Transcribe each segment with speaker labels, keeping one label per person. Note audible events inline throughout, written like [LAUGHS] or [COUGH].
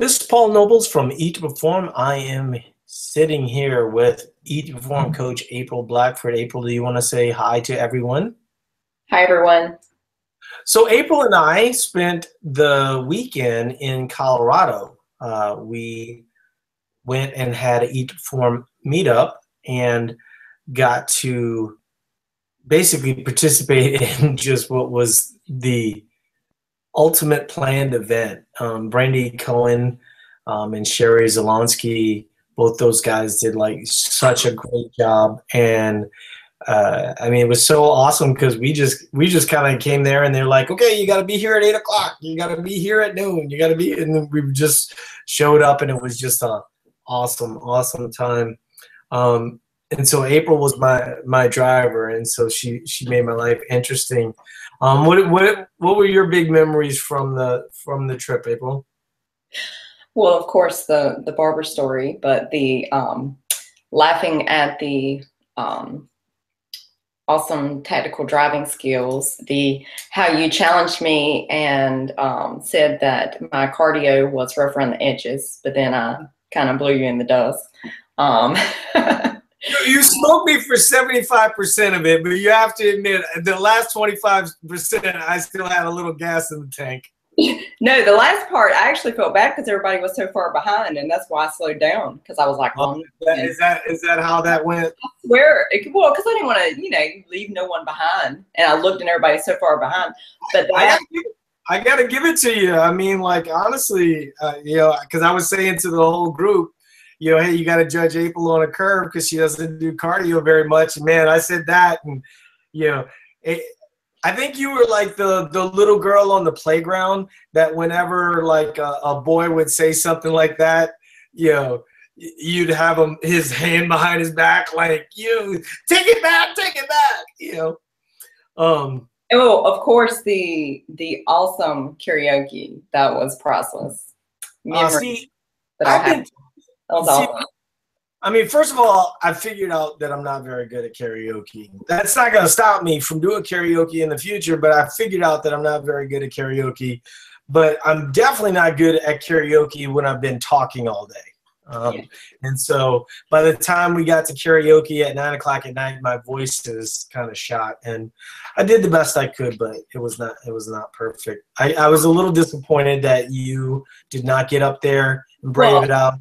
Speaker 1: This is Paul Nobles from Eat to Perform. I am sitting here with Eat to Perform coach April Blackford. April, do you want to say hi to everyone?
Speaker 2: Hi, everyone.
Speaker 1: So, April and I spent the weekend in Colorado. Uh, we went and had an Eat to Perform meetup and got to basically [LAUGHS] participate in just what was the ultimate planned event. Um, Brandy Cohen um, and Sherry Zelonsky, both those guys did like such a great job. And uh, I mean, it was so awesome because we just we just kind of came there and they're like, okay, you got to be here at eight o'clock. You got to be here at noon. You got to be, and we just showed up and it was just a awesome, awesome time. Um, and so April was my my driver, and so she she made my life interesting. Um, what what what were your big memories from the from the trip, April?
Speaker 2: Well, of course, the the barber story, but the um, laughing at the um, awesome tactical driving skills, the how you challenged me and um, said that my cardio was rough around the edges, but then I kind of blew you in the dust. Um, [LAUGHS]
Speaker 1: you smoked me for 75% of it, but you have to admit the last 25% I still had a little gas in the tank. [LAUGHS]
Speaker 2: no, the last part I actually felt bad because everybody was so far behind, and that's why I slowed down because I was like,
Speaker 1: oh, is, that, is that is that how that went? I
Speaker 2: swear, it, well, because I didn't want to, you know, leave no one behind, and I looked and everybody so far behind. But
Speaker 1: I, I got to give it to you. I mean, like honestly, uh, you know, because I was saying to the whole group, you know, hey, you got to judge April on a curve because she doesn't do cardio very much. Man, I said that, and you know, it, I think you were like the the little girl on the playground that whenever like a, a boy would say something like that, you know, you'd have him his [LAUGHS] hand behind his back, like you take it back, take it back, you know. Um,
Speaker 2: oh, of course, the the awesome karaoke that was priceless.
Speaker 1: Uh, see, I've been See, I mean, first of all, I figured out that I'm not very good at karaoke. That's not going to stop me from doing karaoke in the future, but I figured out that I'm not very good at karaoke. But I'm definitely not good at karaoke when I've been talking all day. Um, yeah. And so by the time we got to karaoke at nine o'clock at night, my voice is kind of shot. And I did the best I could, but it was not it was not perfect. I, I was a little disappointed that you did not get up there and brave well, it out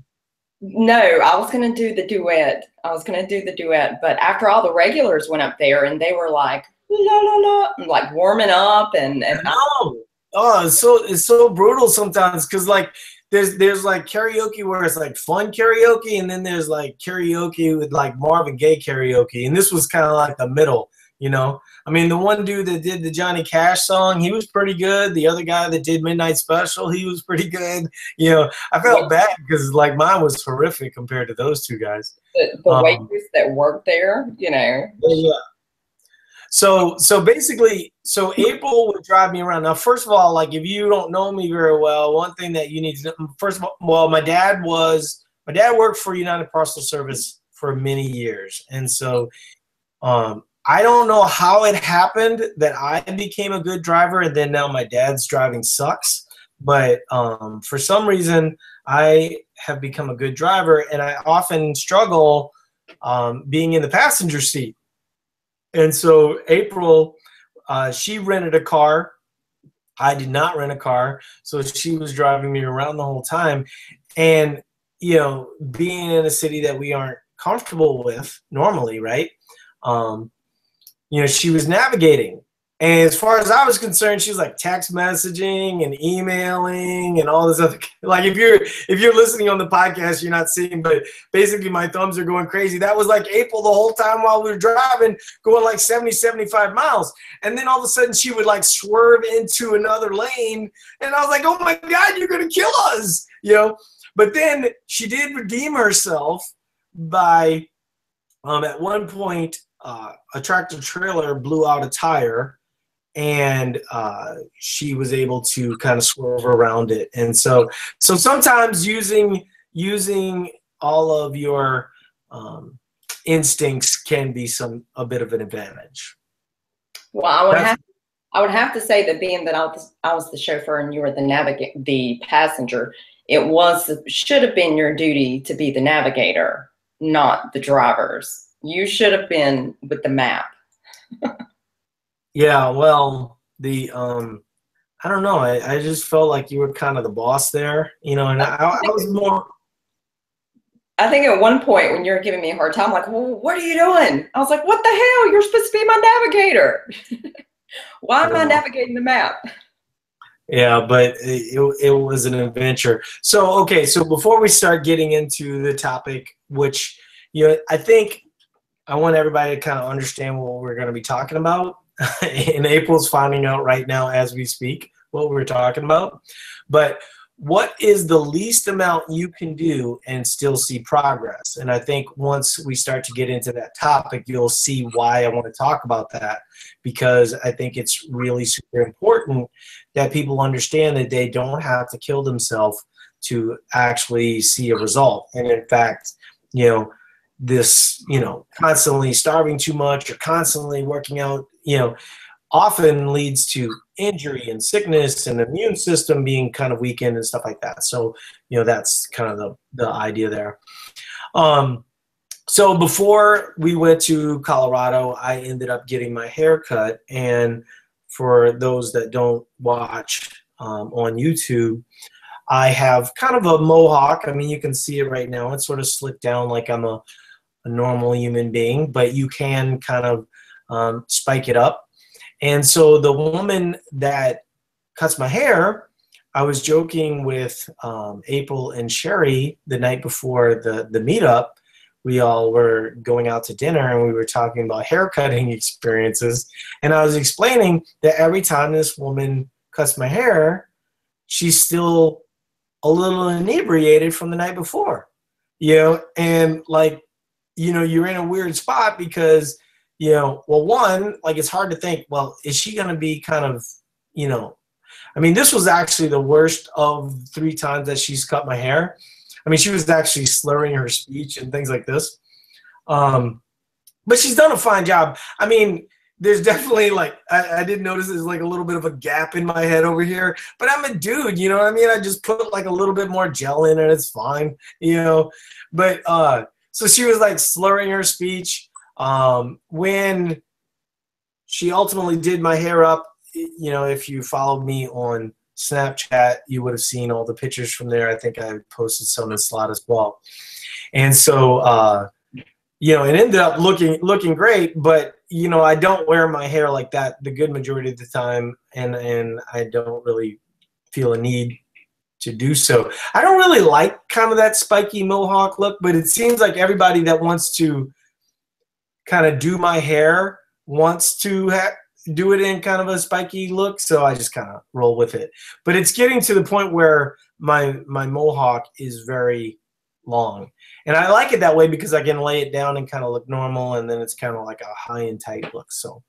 Speaker 2: no, I was going to do the duet. I was going to do the duet, but after all the regulars went up there and they were like la la la, like warming up and and
Speaker 1: no. [LAUGHS] Oh, oh, it's so it's so brutal sometimes because like there's there's like karaoke where it's like fun karaoke and then there's like karaoke with like Marvin Gaye karaoke and this was kind of like the middle, you know. I mean, the one dude that did the Johnny Cash song, he was pretty good. The other guy that did Midnight Special, he was pretty good. You know, I felt bad because like mine was horrific compared to those two guys.
Speaker 2: The, the um, waitress that worked there, you know.
Speaker 1: Yeah. So so basically, so April would drive me around. Now, first of all, like if you don't know me very well, one thing that you need to know, first of all, well, my dad was my dad worked for United Parcel Service for many years, and so um, I don't know how it happened that I became a good driver and then now my dad's driving sucks. But um, for some reason, I have become a good driver and I often struggle um, being in the passenger seat. And so April, uh, she rented a car. I did not rent a car. So she was driving me around the whole time. And, you know, being in a city that we aren't comfortable with normally, right? Um, you know, she was navigating. And as far as I was concerned, she was like text messaging and emailing and all this other [LAUGHS] like if you're if you're listening on the podcast, you're not seeing, but basically my thumbs are going crazy. That was like April the whole time while we were driving, going like 70, 75 miles. And then all of a sudden she would like swerve into another lane. And I was like, oh my God, you're gonna kill us, you know. But then she did redeem herself by um, at one point uh, a tractor trailer blew out a tire and uh, she was able to kind of swerve around it and so so sometimes using using all of your um, instincts can be some a bit of an advantage
Speaker 2: well i would have I would have to say that being that I was, I was the chauffeur and you were the navigate the passenger, it was should have been your duty to be the navigator, not the drivers. You should have been with the map.
Speaker 1: yeah, well, the um I don't know. I, I just felt like you were kind of the boss there, you know, and I, I was more
Speaker 2: I think at one point when you were giving me a hard time, like, well, what are you doing? I was like, what the hell? You're supposed to be my navigator. [LAUGHS] Why am I navigating the map?
Speaker 1: Yeah, but it, it was an adventure. So, okay, so before we start getting into the topic, which, you know, I think I want everybody to kind of understand what we're going to be talking about. [LAUGHS] and April's finding out right now as we speak what we're talking about. But what is the least amount you can do and still see progress? And I think once we start to get into that topic, you'll see why I want to talk about that because I think it's really super important that people understand that they don't have to kill themselves to actually see a result. And in fact, you know, this, you know, constantly starving too much or constantly working out, you know, often leads to injury and sickness and immune system being kind of weakened and stuff like that. So, you know, that's kind of the, the idea there. Um, so before we went to Colorado, I ended up getting my hair cut. And for those that don't watch um, on YouTube, I have kind of a mohawk. I mean, you can see it right now. It's sort of slicked down like I'm a, a normal human being, but you can kind of um, spike it up and so the woman that cuts my hair, I was joking with um, April and Sherry the night before the, the meetup. We all were going out to dinner and we were talking about hair cutting [LAUGHS] experiences. And I was explaining that every time this woman cuts my hair, she's still a little inebriated from the night before. You know, and like, you know, you're in a weird spot because you know, well, one, like it's hard to think, well, is she going to be kind of, you know, I mean, this was actually the worst of three times that she's cut my hair. I mean, she was actually slurring her speech and things like this. Um, but she's done a fine job. I mean, there's definitely like I, I did notice there's like a little bit of a gap in my head over here. But I'm a dude, you know what I mean? I just put like a little bit more gel in and it's fine, you know. But uh so she was like slurring her speech um, when she ultimately did my hair up, you know, if you followed me on Snapchat, you would have seen all the pictures from there. I think I posted some in slot as well. And so, uh, you know, it ended up looking looking great, but you know, I don't wear my hair like that the good majority of the time, and and I don't really feel a need to do so. I don't really like kind of that spiky mohawk look, but it seems like everybody that wants to kind of do my hair wants to ha- do it in kind of a spiky look, so I just kind of roll with it. But it's getting to the point where my my mohawk is very long, and I like it that way because I can lay it down and kind of look normal, and then it's kind of like a high and tight look. So,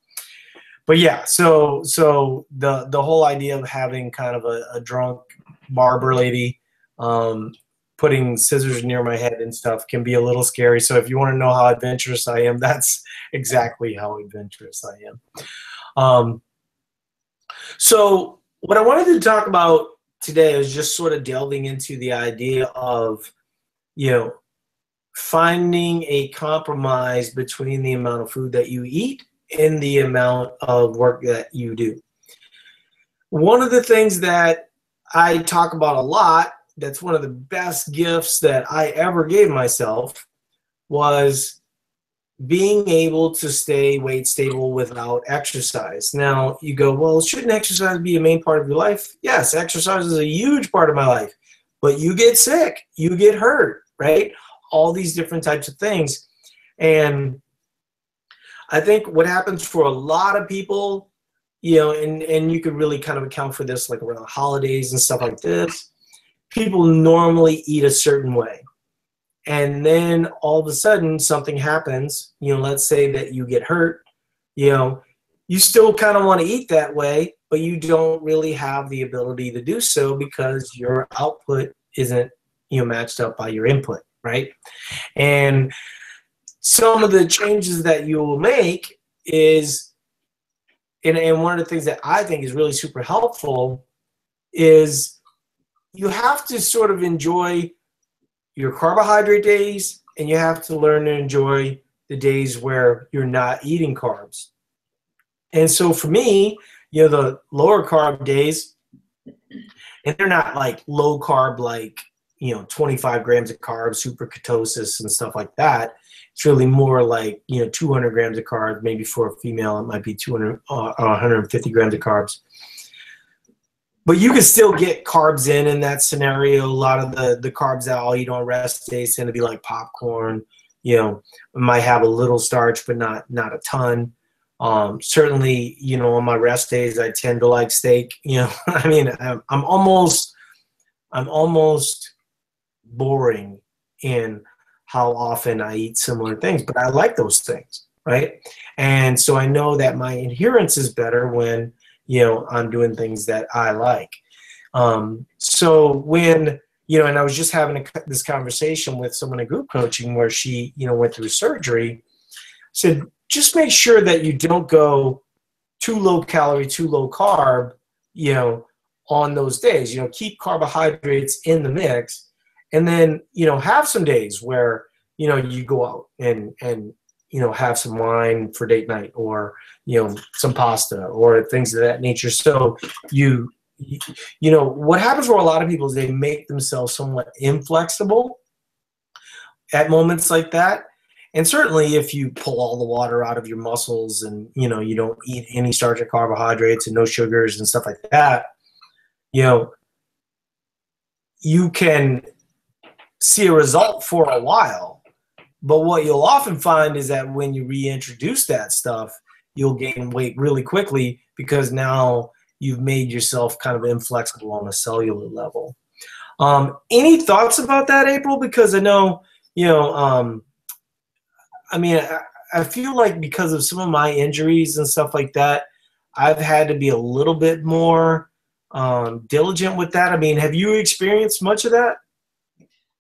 Speaker 1: but yeah, so so the the whole idea of having kind of a, a drunk barber lady um, putting scissors near my head and stuff can be a little scary. So if you want to know how adventurous I am, [LAUGHS] that's exactly how adventurous I am. Um, so what I wanted to talk about today is just sort of delving into the idea of, you know, finding a compromise between the amount of food that you eat and the amount of work that you do. One of the things that I talk about a lot that's one of the best gifts that I ever gave myself was being able to stay weight stable without exercise. Now you go, well, shouldn't exercise be a main part of your life? Yes, exercise is a huge part of my life, but you get sick, you get hurt, right? All these different types of things. And I think what happens for a lot of people, you know, and, and you could really kind of account for this like around holidays and stuff like this people normally eat a certain way. And then all of a sudden something happens, you know, let's say that you get hurt, you know, you still kind of want to eat that way, but you don't really have the ability to do so because your output isn't, you know, matched up by your input, right? And some of the changes that you will make is and, and one of the things that I think is really super helpful is you have to sort of enjoy your carbohydrate days and you have to learn to enjoy the days where you're not eating carbs. And so for me, you know, the lower carb days, and they're not like low carb, like, you know, 25 grams of carbs, super ketosis and stuff like that. It's really more like, you know, 200 grams of carbs. Maybe for a female, it might be 200, or 150 grams of carbs. But you can still get carbs in in that scenario. A lot of the, the carbs that I'll eat on rest days tend to be like popcorn. You know, might have a little starch, but not not a ton. Um, certainly, you know, on my rest days, I tend to like steak. You know, [LAUGHS] I mean, I'm, I'm almost, I'm almost boring in how often I eat similar things, but I like those things, right? And so I know that my adherence is better when you know I'm doing things that I like. Um, so when you know, and I was just having a, this conversation with someone in group coaching where she, you know, went through surgery. Said just make sure that you don't go too low calorie, too low carb, you know, on those days. You know, keep carbohydrates in the mix, and then you know have some days where you know you go out and and you know have some wine for date night or you know some pasta or things of that nature. So you you know what happens for a lot of people is they make themselves somewhat inflexible at moments like that and certainly if you pull all the water out of your muscles and you know you don't eat any starch or carbohydrates and no sugars and stuff like that you know you can see a result for a while but what you'll often find is that when you reintroduce that stuff you'll gain weight really quickly because now you've made yourself kind of inflexible on a cellular level um, any thoughts about that april because i know you know um, I mean, I, I feel like because of some of my injuries and stuff like that, I've had to be a little bit more um, diligent with that. I mean, have you experienced much of that?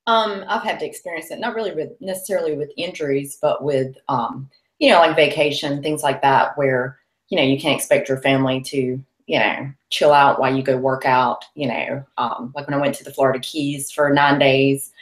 Speaker 2: Um, I've had to experience it, not really with necessarily with injuries, but with, um, you know, like vacation, things like that, where, you know, you can't expect your family to, you know, chill out while you go work out, you know, um, like when I went to the Florida Keys for nine days,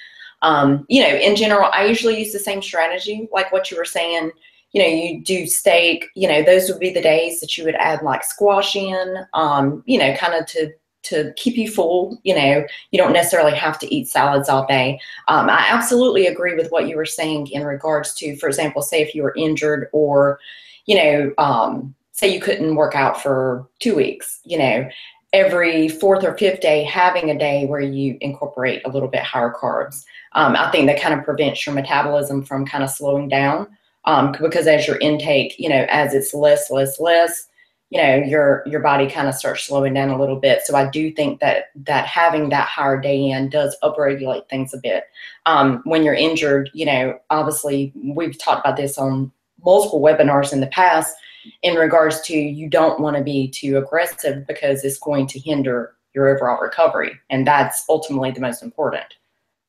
Speaker 2: um, you know, in general, I usually use the same strategy, like what you were saying. You know, you do steak. You know, those would be the days that you would add like squash in. Um, you know, kind of to to keep you full. You know, you don't necessarily have to eat salads all day. Um, I absolutely agree with what you were saying in regards to, for example, say if you were injured or, you know, um, say you couldn't work out for two weeks. You know, every fourth or fifth day having a day where you incorporate a little bit higher carbs um, I think that kind of prevents your metabolism from kind of slowing down um, because as your intake, you know, as it's less, less, less, you know, your your body kind of starts slowing down a little bit. So I do think that that having that higher day in does upregulate things a bit. Um, when you're injured, you know, obviously we've talked about this on multiple webinars in the past in regards to you don't want to be too aggressive because it's going to hinder your overall recovery, and that's ultimately the most important.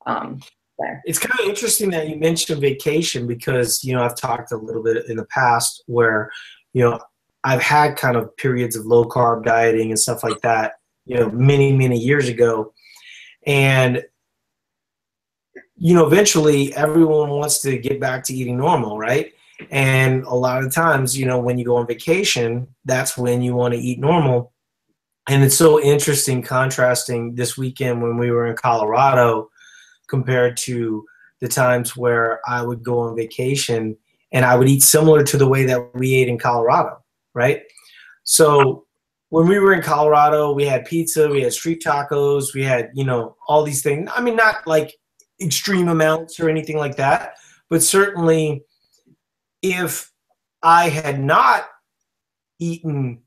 Speaker 2: Um,
Speaker 1: It's kind of interesting that you mentioned vacation because you know I've talked a little bit in the past where you know I've had kind of periods of low carb dieting and stuff like that you know many many years ago, and you know eventually everyone wants to get back to eating normal, right? And a lot of times, you know, when you go on vacation, that's when you want to eat normal. And it's so interesting contrasting this weekend when we were in Colorado compared to the times where I would go on vacation and I would eat similar to the way that we ate in Colorado, right? So when we were in Colorado, we had pizza, we had street tacos, we had, you know, all these things. I mean, not like extreme amounts or anything like that, but certainly if I had not eaten,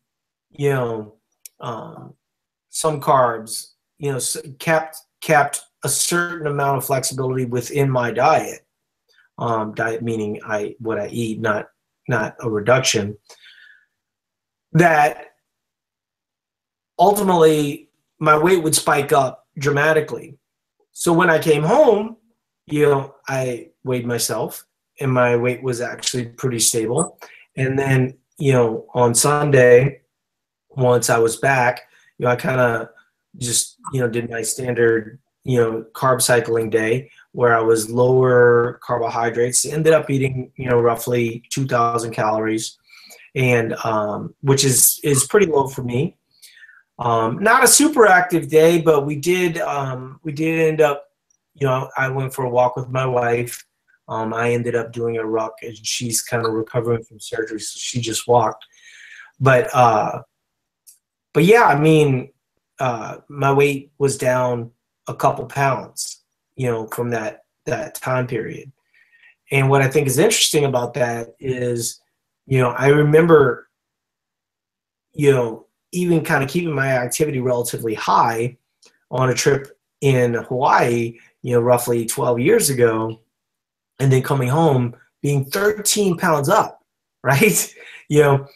Speaker 1: you know, um, some carbs, you know, kept kept a certain amount of flexibility within my diet. Um, diet meaning I what I eat, not not a reduction. That ultimately my weight would spike up dramatically. So when I came home, you know, I weighed myself and my weight was actually pretty stable. And then, you know, on Sunday, once I was back, you know, I kind of just you know did my standard you know carb cycling day where I was lower carbohydrates. Ended up eating you know roughly 2,000 calories, and um, which is is pretty low for me. Um, not a super active day, but we did um, we did end up you know I went for a walk with my wife. Um, I ended up doing a ruck, and she's kind of recovering from surgery, so she just walked. But uh, but yeah, I mean, uh, my weight was down a couple pounds, you know, from that that time period. And what I think is interesting about that is, you know, I remember, you know, even kind of keeping my activity relatively high on a trip in Hawaii, you know, roughly 12 years ago, and then coming home being 13 pounds up, [LAUGHS] right? you know,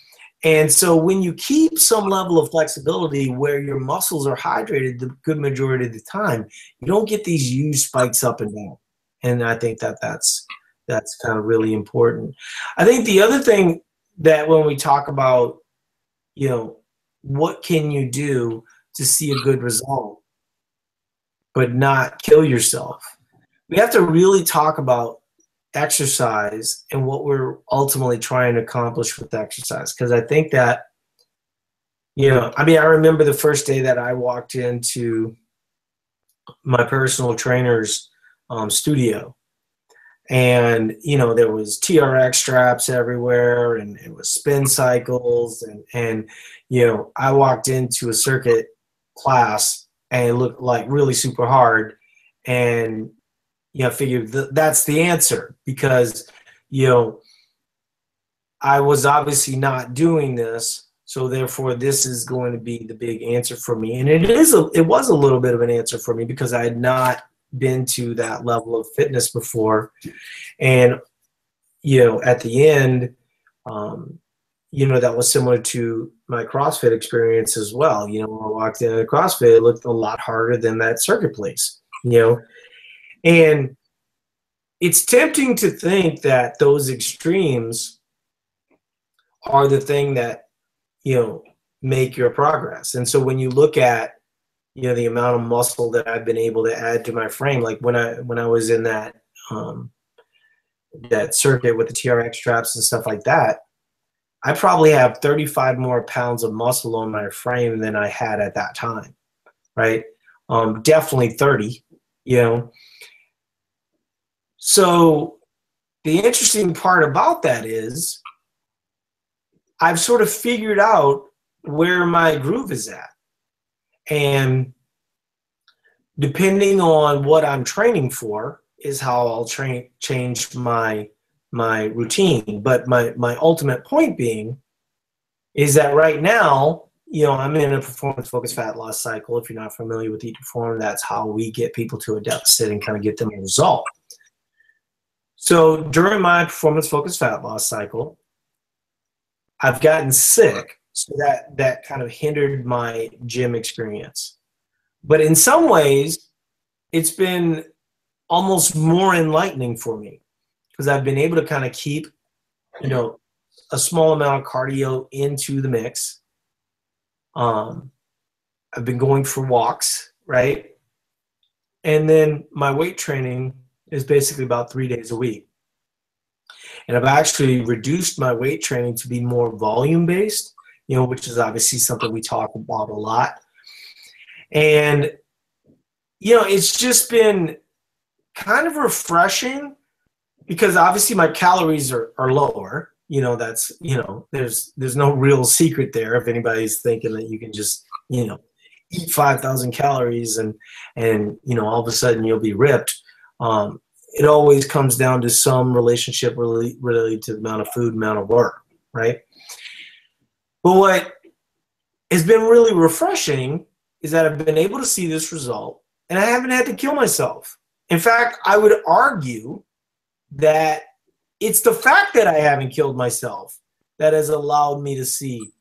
Speaker 1: and so when you keep some level of flexibility where your muscles are hydrated the good majority of the time, you don't get these huge spikes up and down. And I think that that's that's kind of really important. I think the other thing that when we talk about, you know, what can you do to see a good result, but not kill yourself? We have to really talk about exercise and what we're ultimately trying to accomplish with exercise. Because I think that, you know, I mean, I remember the first day that I walked into my personal trainer's um, studio. And, you know, there was TRX straps everywhere and it was spin cycles. And, and, you know, I walked into a circuit class and it looked like really super hard. And you know, figured th- that's the answer because, you know, I was obviously not doing this, so therefore this is going to be the big answer for me. And it is a, it was a little bit of an answer for me because I had not been to that level of fitness before, and you know, at the end, um, you know, that was similar to my CrossFit experience as well. You know, when I walked in a CrossFit, it looked a lot harder than that circuit place. You know, and it's tempting to think that those extremes are the thing that, you know, make your progress. And so when you look at, you know, the amount of muscle that I've been able to add to my frame, like when I when I was in that um, that circuit with the TRX straps and stuff like that, I probably have 35 more pounds of muscle on my frame than I had at that time, right? Um, definitely 30, you know. So the interesting part about that is I've sort of figured out where my groove is at. And depending on what I'm training for is how I'll train change my my routine. But my my ultimate point being is that right now, you know, I'm in a performance focused fat loss cycle. If you're not familiar with Eat Perform, that's how we get people to a deficit and kind of get them a result. So during my performance focused fat loss cycle, I've gotten sick. So that, that kind of hindered my gym experience. But in some ways, it's been almost more enlightening for me because I've been able to kind of keep, you know, a small amount of cardio into the mix. Um, I've been going for walks, right? And then my weight training is basically about three days a week. And I've actually reduced my weight training to be more volume based, you know, which is obviously something we talk about a lot. And, you know, it's just been kind of refreshing because obviously my calories are, are lower. You know, that's, you know, there's there's no real secret there if anybody's thinking that you can just, you know, eat 5,000 calories and, and, you know, all of a sudden you'll be ripped um, it always comes down to some relationship related, related to the amount of food, amount of work, right? But what has been really refreshing is that I've been able to see this result and I haven't had to kill myself. In fact, I would argue that it's the fact that I haven't killed myself that has allowed me to see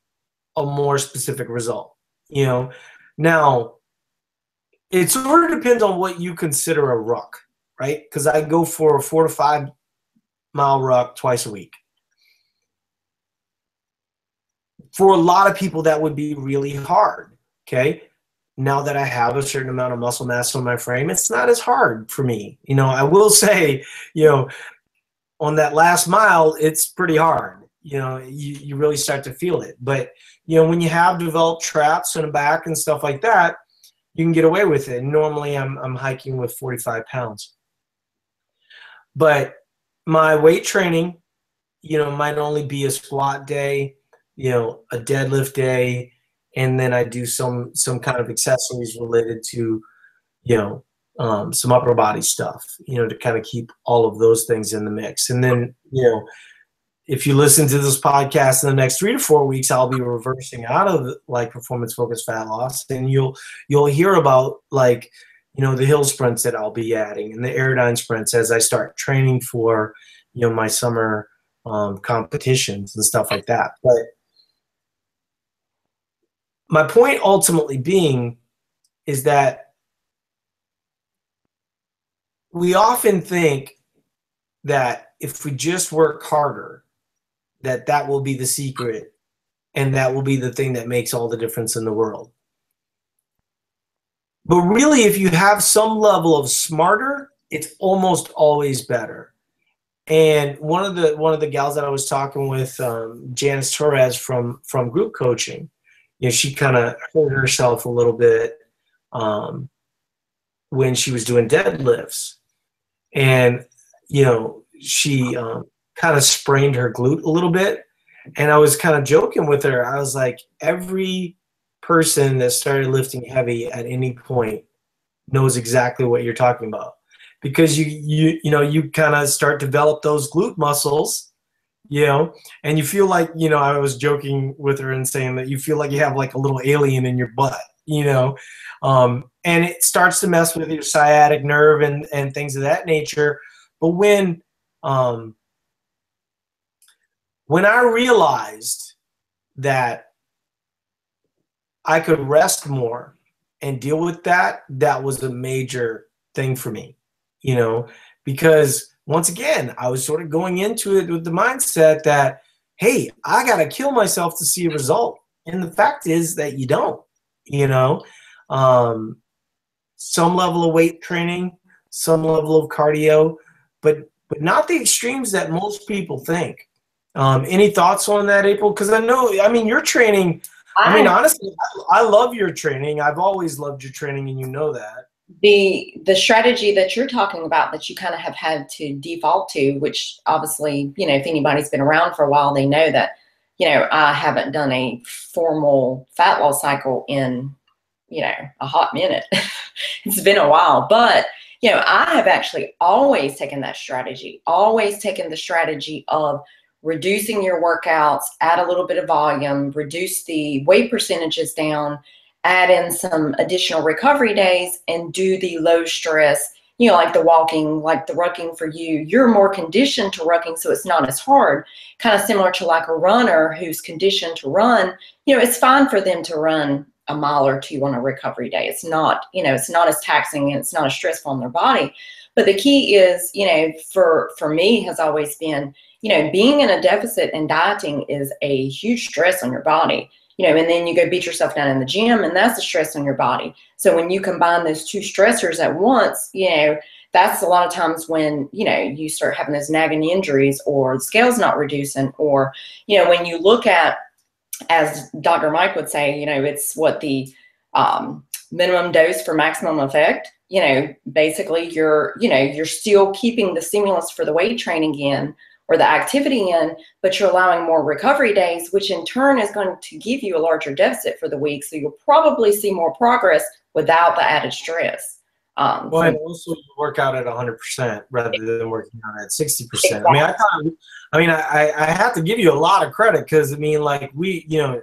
Speaker 1: a more specific result. You know, now it sort of depends on what you consider a ruck right? Because I go for a four to five mile ruck twice a week. For a lot of people, that would be really hard. Okay. now that I have a certain amount of muscle mass on my frame, it's not as hard for me. You know, I will [LAUGHS] say, you know, on that last mile, it's pretty hard. You know, you, you really start to feel it. But, you know, when you have developed traps in the back and stuff like that, you can get away with it. Normally, I'm, I'm hiking with 45 pounds. But my weight training, you know, might only be a squat day, you know, a deadlift day, and then I do some some kind of accessories related to, you know, um, some upper body stuff, you know, to kind of keep all of those things in the mix. And then, you know, if you listen to this podcast in the next three to four weeks, I'll be reversing out of like performance focused fat loss, and you'll you'll hear about like you know the hill sprints that I'll be adding and the airdyne sprints as I start training for you know my summer um, competitions and stuff like that. But my point ultimately being is that we often think that if we just work harder that that will be the secret and that will be the thing that makes all the difference in the world. But really if you have some level of smarter it's almost always better. And one of the one of the gals that i was talking with um, janice torres from from group coaching you know, she kind of hurt herself a little bit um, when she was doing deadlifts, and you know, she um, kind of sprained her glute a little bit. And I was kind of joking with her. I was like, every person that started lifting heavy at any point knows exactly what you're talking about because you you you know you kind of start develop those glute muscles you know? And you feel like you know i was joking with her and saying that you feel like you have like a little alien in your butt you know? Um, and it starts to mess with your sciatic nerve and and things of that nature. But when um, when i realized that i could rest more and deal with that that was a major thing for me you know? Because once again, I was sort of going into it with the mindset that, hey, I got to kill myself to see a result. And the fact is that you don't, you know, um, some level of weight training, some level of cardio, but but not the extremes that most people think. Um, any thoughts on that, April? Because I know, I mean, your training. I, I mean, honestly, I, I love your training. I've always loved your training, and you know that
Speaker 2: the the strategy that you're talking about that you kind of have had to default to which obviously you know if anybody's been around for a while they know that you know i haven't done a formal fat loss cycle in you know a hot minute. [LAUGHS] It's been a while but you know i have actually always taken that strategy always taken the strategy of reducing your workouts add a little bit of volume reduce the weight percentages down add in some additional recovery days and do the low stress, you know, like the walking, like the rucking for you, you're more conditioned to rucking, so it's not as hard. Kind of similar to like a runner who's conditioned to run, you know, it's fine for them to run a mile or two on a recovery day. It's not, you know, it's not as taxing and it's not as stressful on their body. But the key is, you know, for for me has always been, you know, being in a deficit and dieting is a huge stress on your body you know, and then you go beat yourself down in the gym, and that's a stress on your body. So when you combine those two stressors at once, you know, that's a lot of times when you know you start having those nagging injuries, or the scale's not reducing, or you know, when you look at, as Dr. Mike would say, you know, it's what the um, minimum dose for maximum effect you know basically you're you know you're still keeping the stimulus for the weight training in or the activity in, but you're allowing more recovery days, which in turn is going to give you a larger deficit for the week. So you'll probably see more progress without the added stress.
Speaker 1: Um, well, so, and also you work out at 100% rather than working out at 60%. Exactly. I mean, I, thought, I mean, I, I have to give you a lot of credit because I mean, like we, you know,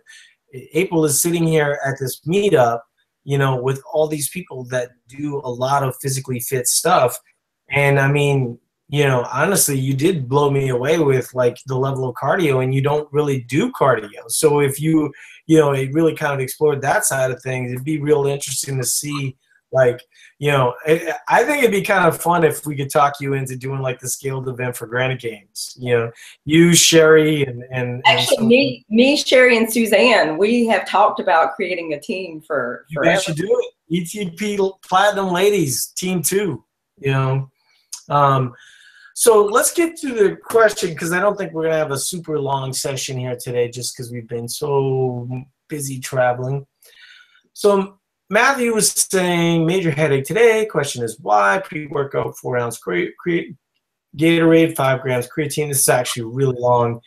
Speaker 1: April is sitting here at this meetup, you know, with all these people that do a lot of physically fit stuff. And I mean, you know, honestly, you did blow me away with like the level of cardio, and you don't really do cardio. So if you, you know, it really kind of explored that side of things, it'd be real interesting to see Like, you know, I, I think it'd be kind of fun if we could talk you into doing like the scaled event for Granite Games. You know, you, Sherry, and and
Speaker 2: actually
Speaker 1: and
Speaker 2: me, me, Sherry, and Suzanne, we have talked about creating a team for.
Speaker 1: You guys should do it. ETP Platinum Ladies Team Two. You know, um, so let's get to the question because I don't think we're gonna have a super long session here today, just because we've been so busy traveling. So Matthew was saying major headache today. Question is why? Pre-workout four ounce cre- cre- Gatorade, five grams creatine. This is actually really long.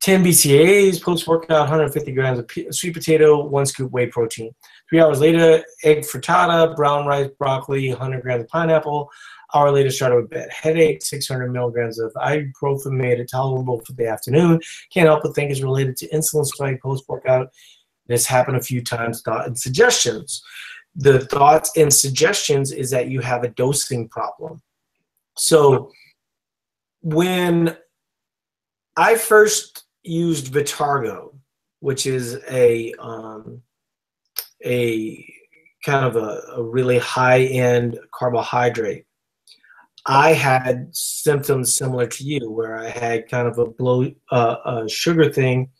Speaker 1: 10 BCAAs, post-workout, 150 grams of sweet potato, one scoop whey protein. Three hours later, egg frittata, brown rice, broccoli, 100 grams of pineapple. Hour later, started with bad headache, 600 milligrams of ibuprofen made it tolerable for the afternoon. Can't help but think it's related to insulin spike post-workout. This happened a few times. Thought and suggestions. The thoughts and suggestions is that you have a dosing problem. So when I first used Vitargo, which is a um, a kind of a, a really high end carbohydrate. I had symptoms similar to you, where I had kind of a blow, uh, a sugar thing,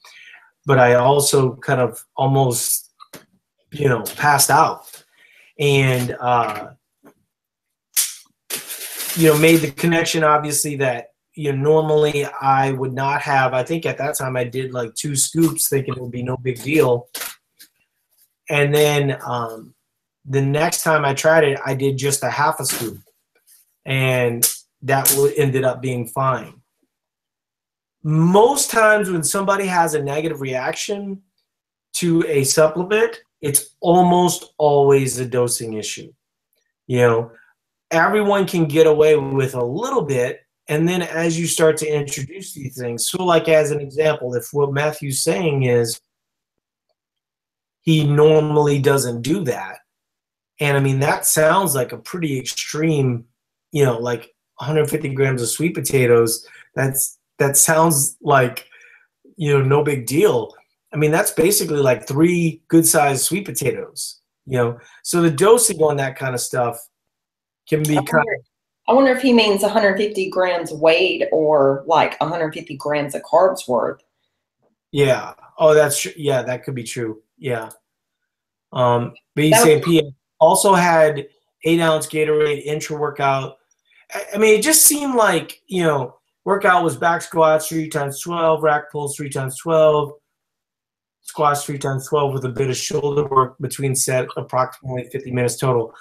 Speaker 1: but I also kind of almost, you know, passed out, and uh, you know, made the connection. Obviously, that you know, normally I would not have. I think at that time I did like two scoops, thinking it would be no big deal, and then um, the next time I tried it, I did just a half a scoop, and that ended up being fine most times when somebody has a negative reaction to a supplement, it's almost always a dosing issue. You know, everyone can get away with a little bit. And then as you start to introduce these things, so like as an example, if what Matthew's saying is he normally doesn't do that. And I mean, that sounds like a pretty extreme, you know, like 150 grams of sweet potatoes. That's that sounds like you know no big deal. I mean that's basically like three good sized sweet potatoes you know? So the dosing on that kind of stuff can be
Speaker 2: I
Speaker 1: kind
Speaker 2: wonder,
Speaker 1: of
Speaker 2: I wonder if he means 150 grams weighed or like 150 grams of carbs worth.
Speaker 1: Yeah. Oh that's true yeah that could be true. Yeah. Um but he's saying
Speaker 2: was-
Speaker 1: P also had eight ounce gatorade intra workout I- mean it just seemed like you know Workout was back squats three times 12, rack pulls three times 12, squats three times 12 with a bit of shoulder work between set, approximately 50 minutes total.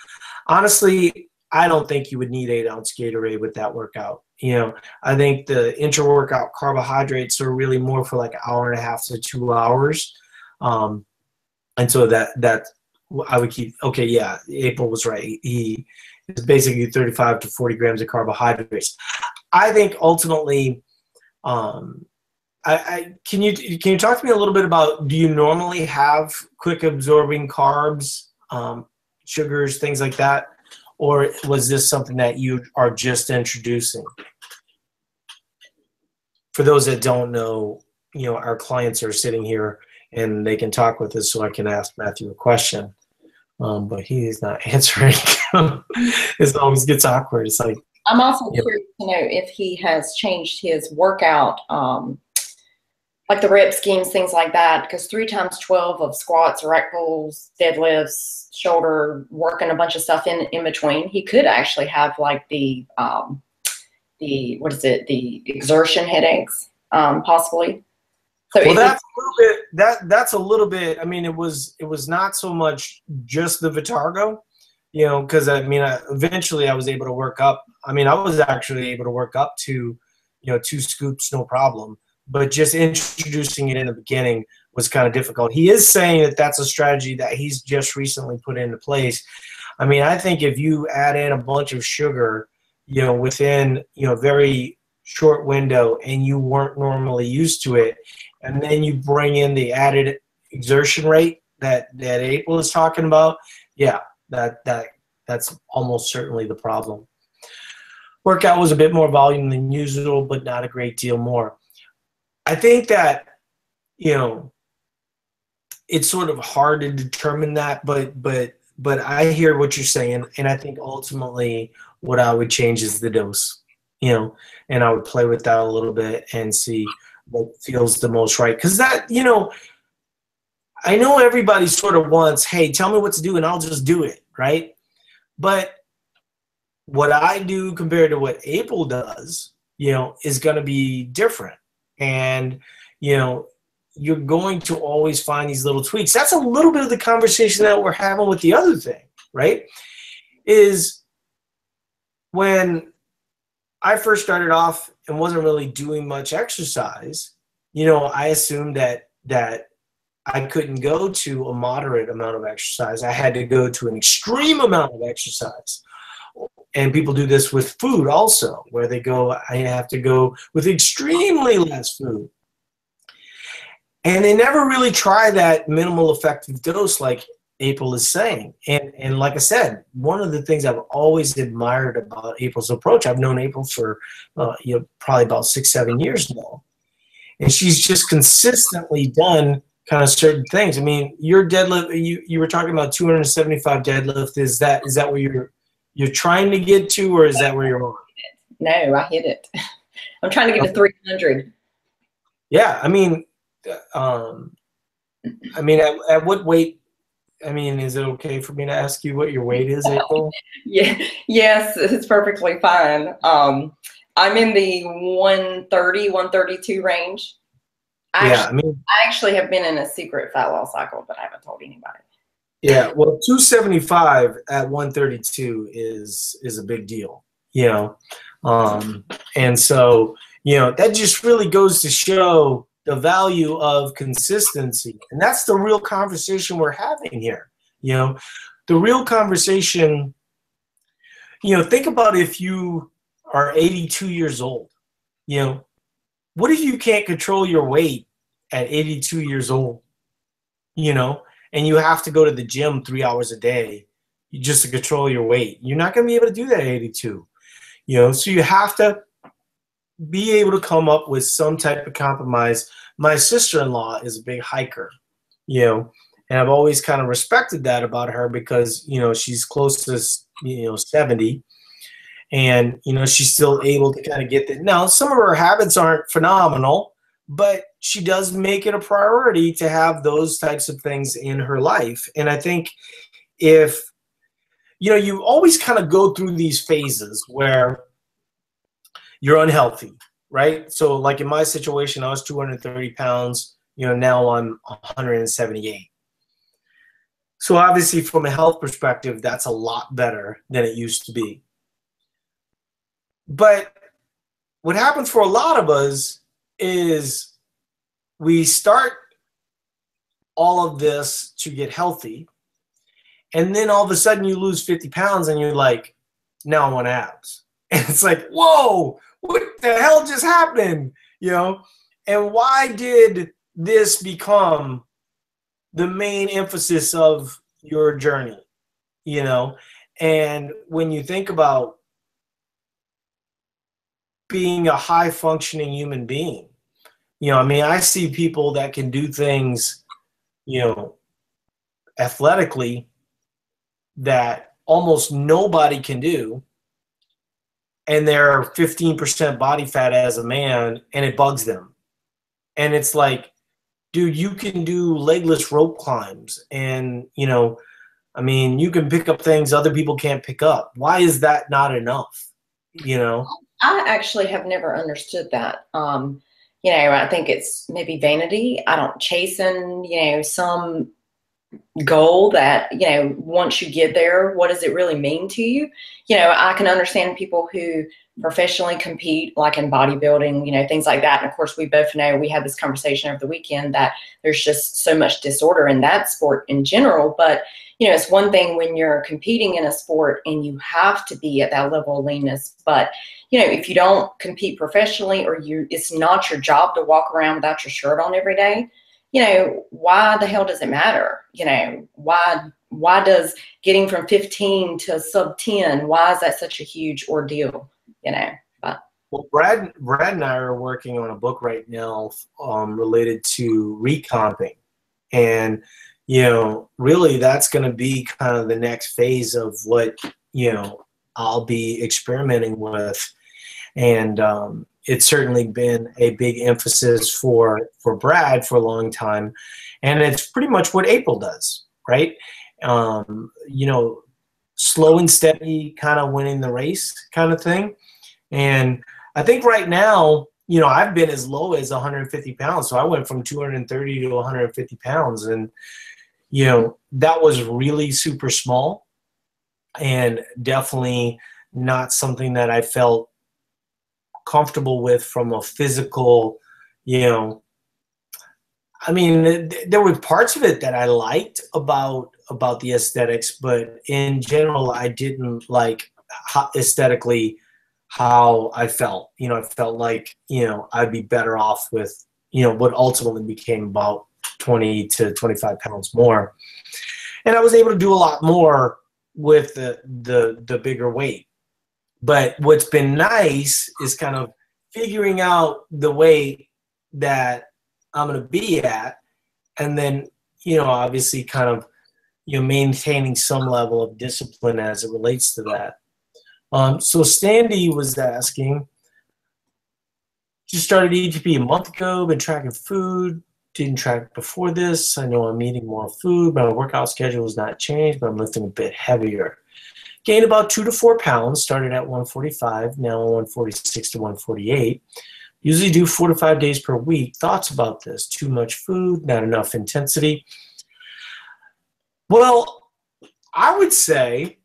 Speaker 1: Honestly, I don't think you would need eight ounce Gatorade with that workout. You know, I think the intra workout carbohydrates are really more for like an hour and a half to two hours. Um, and so that, that I would keep, okay, yeah, April was right. He is basically 35 to 40 grams of carbohydrates. I think ultimately, um, I, I, can you can you talk to me a little bit about do you normally have quick absorbing carbs, um, sugars, things like that, or was this something that you are just introducing? For those that don't know, you know our clients are sitting here and they can talk with us, so I can ask Matthew a question, um, but he's not [LAUGHS] answering. [LAUGHS] it always gets awkward. It's like
Speaker 2: I'm also
Speaker 1: Yep.
Speaker 2: curious to know if he has changed his workout, um, like the rep schemes, things like that. Because three times 12 of squats, rack pulls, deadlifts, shoulder, working a bunch of stuff in, in between, he could actually have like the, um, the, what is it, the exertion headaches, um, possibly. So
Speaker 1: well that's a little bit that that's a little bit i mean it was it was not so much just the vitargo you know because i mean I, eventually i was able to work up i mean i was actually able to work up to you know two scoops no problem. But just introducing it in the beginning was kind of difficult. He is saying that that's a strategy that he's just recently put into place. I mean i think if you add in a bunch of sugar you know within you know very short window and you weren't normally used to it and then you bring in the added exertion rate that that April is talking about, yeah, that that that's almost certainly the problem. Workout was a bit more volume than usual, but not a great deal more. I think that you know it's sort of hard to determine that, but but but I hear what you're saying, and I think ultimately what I would change is the dose, you know, and I would play with that a little bit and see what feels the most right. Because that, you know, I know everybody sort of wants, hey, tell me what to do and I'll just do it, right? But what I do compared to what April does, you know, is going to be different. And, you know, you're going to always find these little tweaks. That's a little bit of the conversation that we're having with the other thing, right? Is when I first started off and wasn't really doing much exercise, you know, I assumed that that I couldn't go to a moderate amount of exercise. I had to go to an extreme amount of exercise. And people do this with food also, where they go, I have to go with extremely less food. And they never really try that minimal effective dose like April is saying. And and like I said, one of the things I've always admired about April's approach, I've known April for uh, you know probably about six seven years now, and she's just consistently done kind of certain things. I mean, your deadlift, you you were talking about 275 deadlift. Is that is that where you're you're trying to get to, or is that where you're on?
Speaker 2: No, I hit it. [LAUGHS] I'm trying to get to 300.
Speaker 1: Yeah, I mean, um, I mean, at, at what weight? I mean, is it okay for me to ask you what your weight is, April? [LAUGHS]
Speaker 2: yeah, yes, it's perfectly fine. Um, I'm in the 130, 132 range. I yeah, actually, I mean, I actually have been in a secret fat loss cycle, but I haven't told anybody.
Speaker 1: Yeah, well, 275 at 132 is is a big deal, you know, um, and so you know that just really goes to show the value of consistency. And that's the real conversation we're having here. You know, the real conversation, you know, think about if you are 82 years old, you know, what if you can't control your weight at 82 years old, you know, and you have to go to the gym three hours a day just to control your weight? You're not going to be able to do that at 82, you know, so you have to be able to come up with some type of compromise. My sister-in-law is a big hiker, you know, and I've always kind of respected that about her because you know she's close to you know 70, and you know she's still able to kind of get that. Now some of her habits aren't phenomenal, but she does make it a priority to have those types of things in her life, and I think if you know you always kind of go through these phases where you're unhealthy, right? So like in my situation, I was 230 pounds. You know, now I'm 178. So obviously, from a health perspective, that's a lot better than it used to be. But what happens for a lot of us is we start all of this to get healthy, and then all of a sudden you lose 50 pounds, and you're like, now I want abs. [LAUGHS] And it's like, whoa, what the hell just happened? You know? And why did this become the main emphasis of your journey? You know? And when you think about being a high functioning human being, you know, I mean, I see people that can do things, you know, athletically that almost nobody can do and they're 15% body fat as a man and it bugs them. And it's like, dude, you can do legless rope climbs and, you know, I mean, you can pick up things other people can't pick up. Why is that not enough? You know?
Speaker 2: Oh, I actually have never understood that. Um, you know, I think it's maybe vanity. I don't chasing, you know, some goal that you know once you get there what does it really mean to you you know i can understand people who professionally compete like in bodybuilding you know things like that and of course we both know we had this conversation over the weekend that there's just so much disorder in that sport in general but you know it's one thing when you're competing in a sport and you have to be at that level of leanness but you know if you don't compete professionally or you it's not your job to walk around without your shirt on every day you know, why the hell does it matter? You know, why why does getting from 15 to sub 10, why is that such a huge ordeal? You know, but
Speaker 1: well, Brad, Brad and I are working on a book right now um, related to recomping, and you know, really that's going to be kind of the next phase of what, you know, I'll be experimenting with. And um, it's certainly been a big emphasis for, for Brad for a long time. And it's pretty much what April does, right? Um, you know, slow and steady kind of winning the race kind of thing. And I think right now, you know, I've been as low as 150 pounds. So I went from 230 to 150 pounds. And, you know, that was really super small and definitely not something that I felt comfortable with from a physical, you know, I mean, there were parts of it that I liked about about the aesthetics, but in general, I didn't like aesthetically how I felt. You know, I felt like you know I'd be better off with you know what ultimately became about 20 to 25 pounds more, and I was able to do a lot more with the the the bigger weight. But what's been nice is kind of figuring out the weight that I'm going to be at, and then you know obviously kind of you know maintaining some level of discipline as it relates to that. Um, so Sandy was asking, just started ETP a month ago, been tracking food, didn't track before this. I know I'm eating more food, my workout schedule has not changed, but I'm lifting a bit heavier. Gained about two to four pounds, started at 145, now 146 to 148. Usually do four to five days per week. Thoughts about this? Too much food, not enough intensity. Well, I would say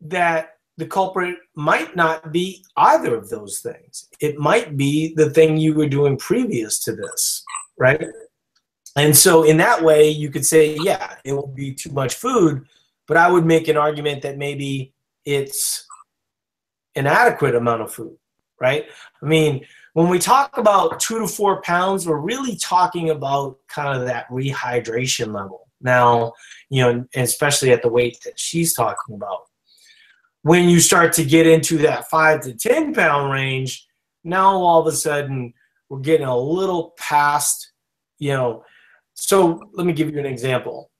Speaker 1: that the culprit might not be either of those things. It might be the thing you were doing previous to this, right? And so, in that way, you could say, yeah, it will be too much food, but I would make an argument that maybe it's an adequate amount of food, right? I mean, when we talk about two to four pounds, we're really talking about kind of that rehydration level. Now, you know, especially at the weight that she's talking about. When you start to get into that five to 10 pound range, now all of a sudden we're getting a little past, you know. So let me give you an example.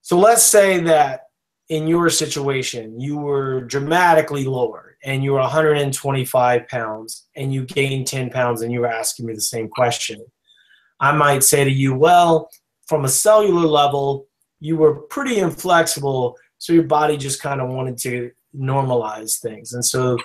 Speaker 1: So let's say that in your situation, you were dramatically lower and you were 125 pounds and you gained 10 pounds and you were asking me the same question, I might say to you, well, from a cellular level, you were pretty inflexible, so your body just kind of wanted to normalize things. And so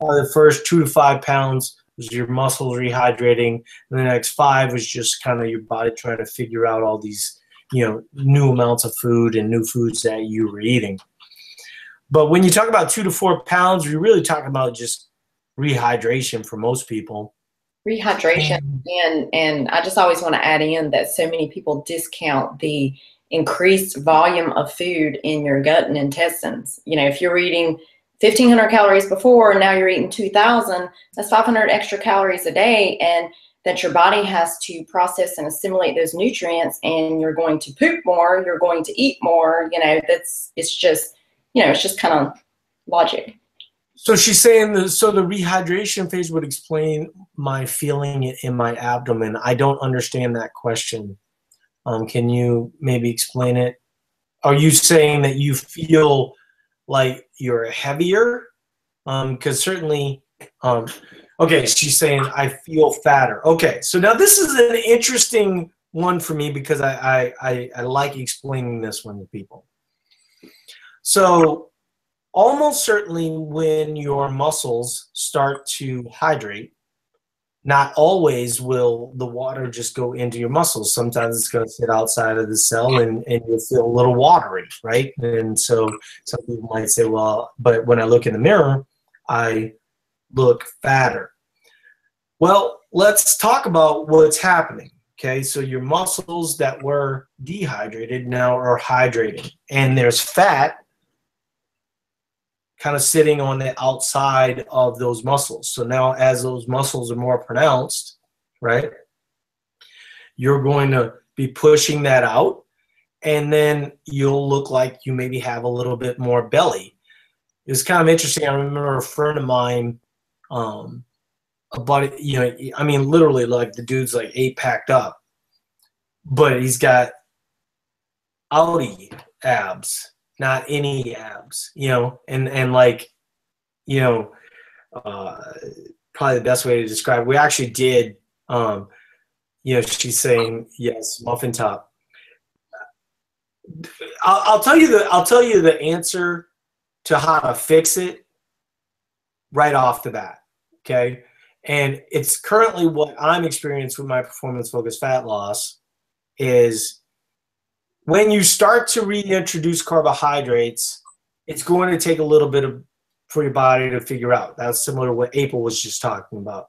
Speaker 1: uh, the first two to five pounds was your muscles rehydrating, and the next five was just kind of your body trying to figure out all these, you know, new amounts of food and new foods that you were eating. But when you talk about two to four pounds, you're really talking about just rehydration for most people.
Speaker 2: Rehydration, mm. and and I just always want to add in that so many people discount the increased volume of food in your gut and intestines. You know, if you're eating 1500 calories before and now you're eating 2000, that's 500 extra calories a day and that your body has to process and assimilate those nutrients and you're going to poop more, you're going to eat more, you know, that's it's just you know, it's just kind of logic.
Speaker 1: So she's saying the so the rehydration phase would explain my feeling in my abdomen. I don't understand that question. Um, can you maybe explain it? Are you saying that you feel like you're heavier? Um, because um, certainly, um, okay, she's saying I feel fatter. Okay, so now this is an interesting one for me because I I, I, I like explaining this one to people. So, almost certainly, when your muscles start to hydrate, not always will the water just go into your muscles. Sometimes it's going to sit outside of the cell and, and you'll feel a little watery, right? And so some people might say, well, but when I look in the mirror, I look fatter. Well, let's talk about what's happening. Okay, so your muscles that were dehydrated now are hydrating, and there's fat kind of sitting on the outside of those muscles. So now, as those muscles are more pronounced, right, you're going to be pushing that out, and then you'll look like you maybe have a little bit more belly. It's kind of interesting. I remember a friend of mine, um, a buddy, you know, I mean, literally, like the dude's like eight packed up, but he's got Audi abs, not any abs, you know, and and like, you know, uh, probably the best way to describe. We actually did, um, you know, she's saying yes, muffin top. I'll, I'll tell you the I'll tell you the answer to how to fix it right off the bat. Okay. And it's currently what I'm experiencing with my performance focused fat loss is when you start to reintroduce carbohydrates, it's going to take a little bit of for your body to figure out. That's similar to what April was just talking about.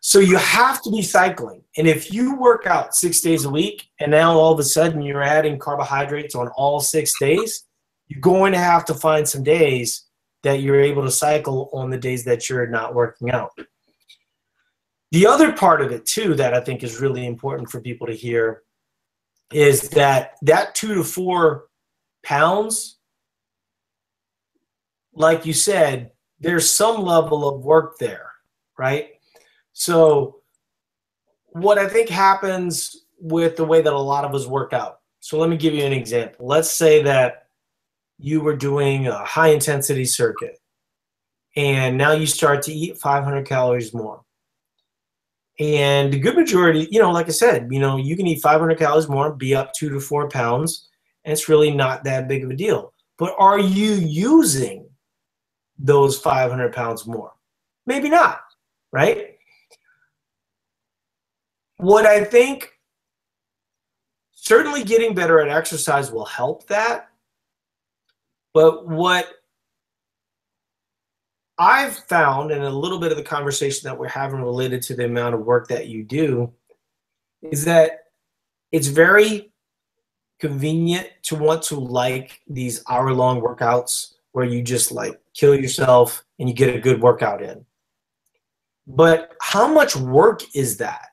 Speaker 1: So you have to be cycling. And if you work out six days a week and now all of a sudden you're adding carbohydrates on all six days, you're going to have to find some days that you're able to cycle on the days that you're not working out. The other part of it too that I think is really important for people to hear is that that two to four pounds, like you said, there's some level of work there, right? So what I think happens with the way that a lot of us work out. So let me give you an example. Let's say that you were doing a high intensity circuit and now you start to eat 500 calories more. And the good majority, you know, like I said, you know, you can eat 500 calories more, be up two to four pounds, and it's really not that big of a deal. But are you using those 500 pounds more? Maybe not, right? What I think certainly getting better at exercise will help that. But what I've found, and a little bit of the conversation that we're having related to the amount of work that you do, is that it's very convenient to want to like these hour long workouts where you just like kill yourself and you get a good workout in. But how much work is that?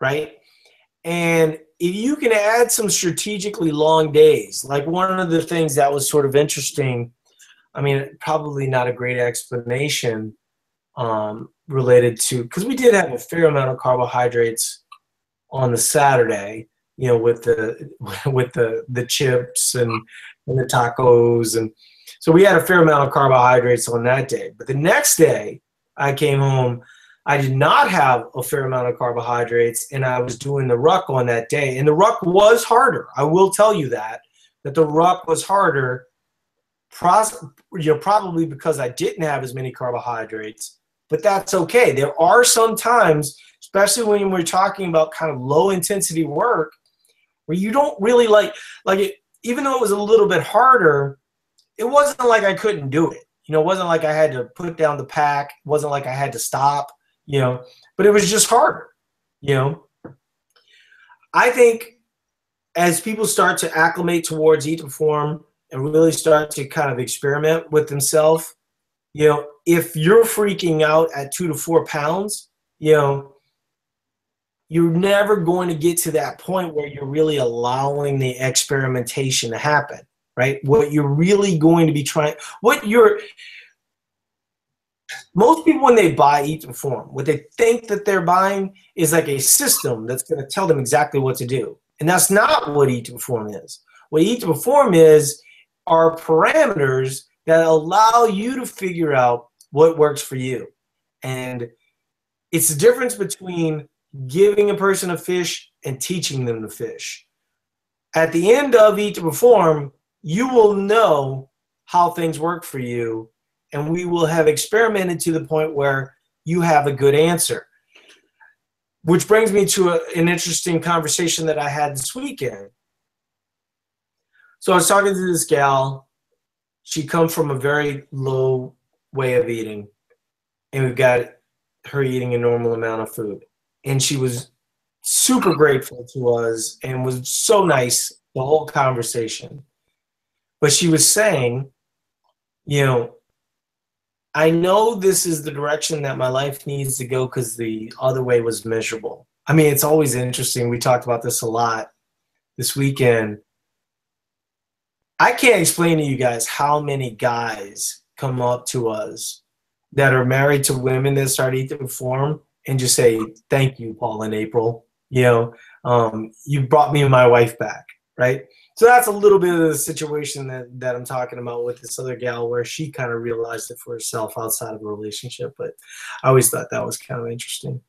Speaker 1: Right? And if you can add some strategically long days, like one of the things that was sort of interesting I mean, probably not a great explanation um, related to because we did have a fair amount of carbohydrates on the Saturday, you know, with the [LAUGHS] with the the chips and, and the tacos, and so we had a fair amount of carbohydrates on that day. But the next day, I came home. I did not have a fair amount of carbohydrates, and I was doing the ruck on that day. And the ruck was harder. I will tell you that that the ruck was harder you know, probably because I didn't have as many carbohydrates, but that's okay. There are some times, especially when we're talking about kind of low intensity work, where you don't really like, like it, even though it was a little bit harder, it wasn't like I couldn't do it. You know, it wasn't like I had to put down the pack. It wasn't like I had to stop, you know, but it was just harder, you know. I think as people start to acclimate towards eat to perform, and really start to kind of experiment with themselves, you know, if you're freaking out at two to four pounds, you know, you're never going to get to that point where you're really allowing the experimentation to happen, right? What you're really going to be trying, what you're, most people when they buy Eat to Perform, what they think that they're buying is like a system that's going to tell them exactly what to do. And that's not what Eat to Perform is. What Eat to Perform is are parameters that allow you to figure out what works for you. And it's the difference between giving a person a fish and teaching them to fish. At the end of Eat to Perform, you will know how things work for you, and we will have experimented to the point where you have a good answer. Which brings me to a, an interesting conversation that I had this weekend. So I was talking to this gal. She comes from a very low way of eating, and we've got her eating a normal amount of food. And she was super grateful to us and was so nice the whole conversation. But she was saying, you know, I know this is the direction that my life needs to go because the other way was miserable. I mean, it's always interesting. We talked about this a lot this weekend I can't explain to you guys how many guys come up to us that are married to women that start to Perform and just say, Thank you, Paul and April. You know, um, you brought me and my wife back, right? so that's a little bit of the situation that, that I'm talking about with this other gal where she kind of realized it for herself outside of a relationship. But I always thought that was kind of interesting.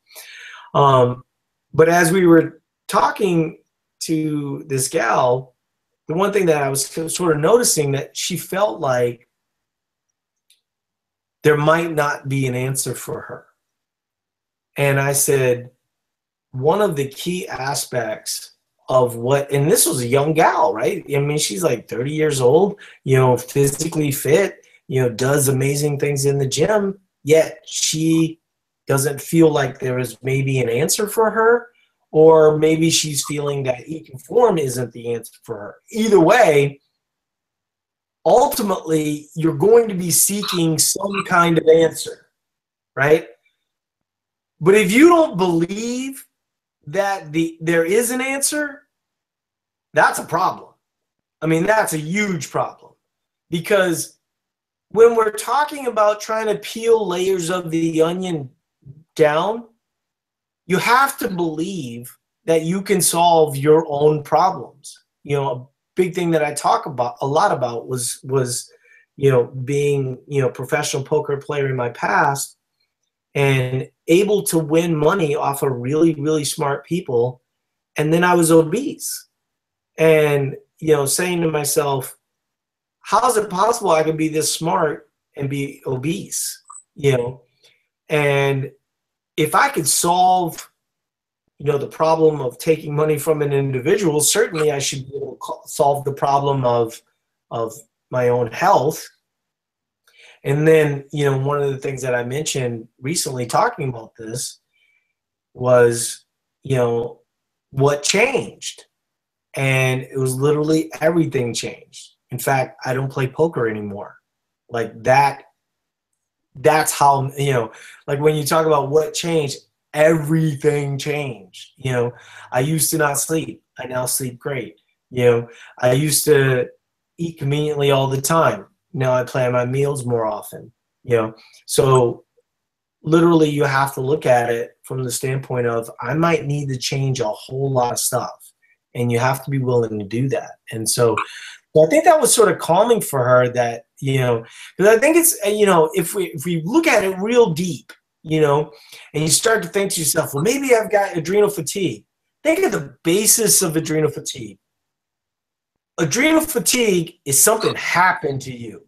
Speaker 1: Um, but as we were talking to this gal, the one thing that I was sort of noticing that she felt like there might not be an answer for her. And I said, one of the key aspects of what and this was a young gal right i mean she's like 30 years old you know physically fit you know does amazing things in the gym yet she doesn't feel like there is maybe an answer for her or maybe she's feeling that e-conform isn't the answer for her. Either way ultimately you're going to be seeking some kind of answer right? But if you don't believe that the there is an answer, that's a problem. I mean, that's a huge problem. Because when we're talking about trying to peel layers of the onion down, you have to believe that you can solve your own problems. You know, a big thing that I talk about a lot about was was you know being you know professional poker player in my past and able to win money off of really, really smart people. And then I was obese. And, you know, saying to myself, how is it possible I can be this smart and be obese? You know, and if I could solve, you know, the problem of taking money from an individual, certainly I should be able to solve the problem of of my own health and then, you know, one of the things that I mentioned recently talking about this was, you know, what changed. And it was literally everything changed. In fact, I don't play poker anymore. Like that, that's how, you know, like when you talk about what changed, everything changed. You know, I used to not sleep. I now sleep great. You know, I used to eat conveniently all the time now I plan my meals more often. You know, so literally you have to look at it from the standpoint of I might need to change a whole lot of stuff, and you have to be willing to do that. And so, I think that was sort of calming for her that you know because I think it's you know if we if we look at it real deep, you know, and you start to think to yourself, well, maybe I've got adrenal fatigue. Think of the basis of adrenal fatigue adrenal fatigue is something happened to you.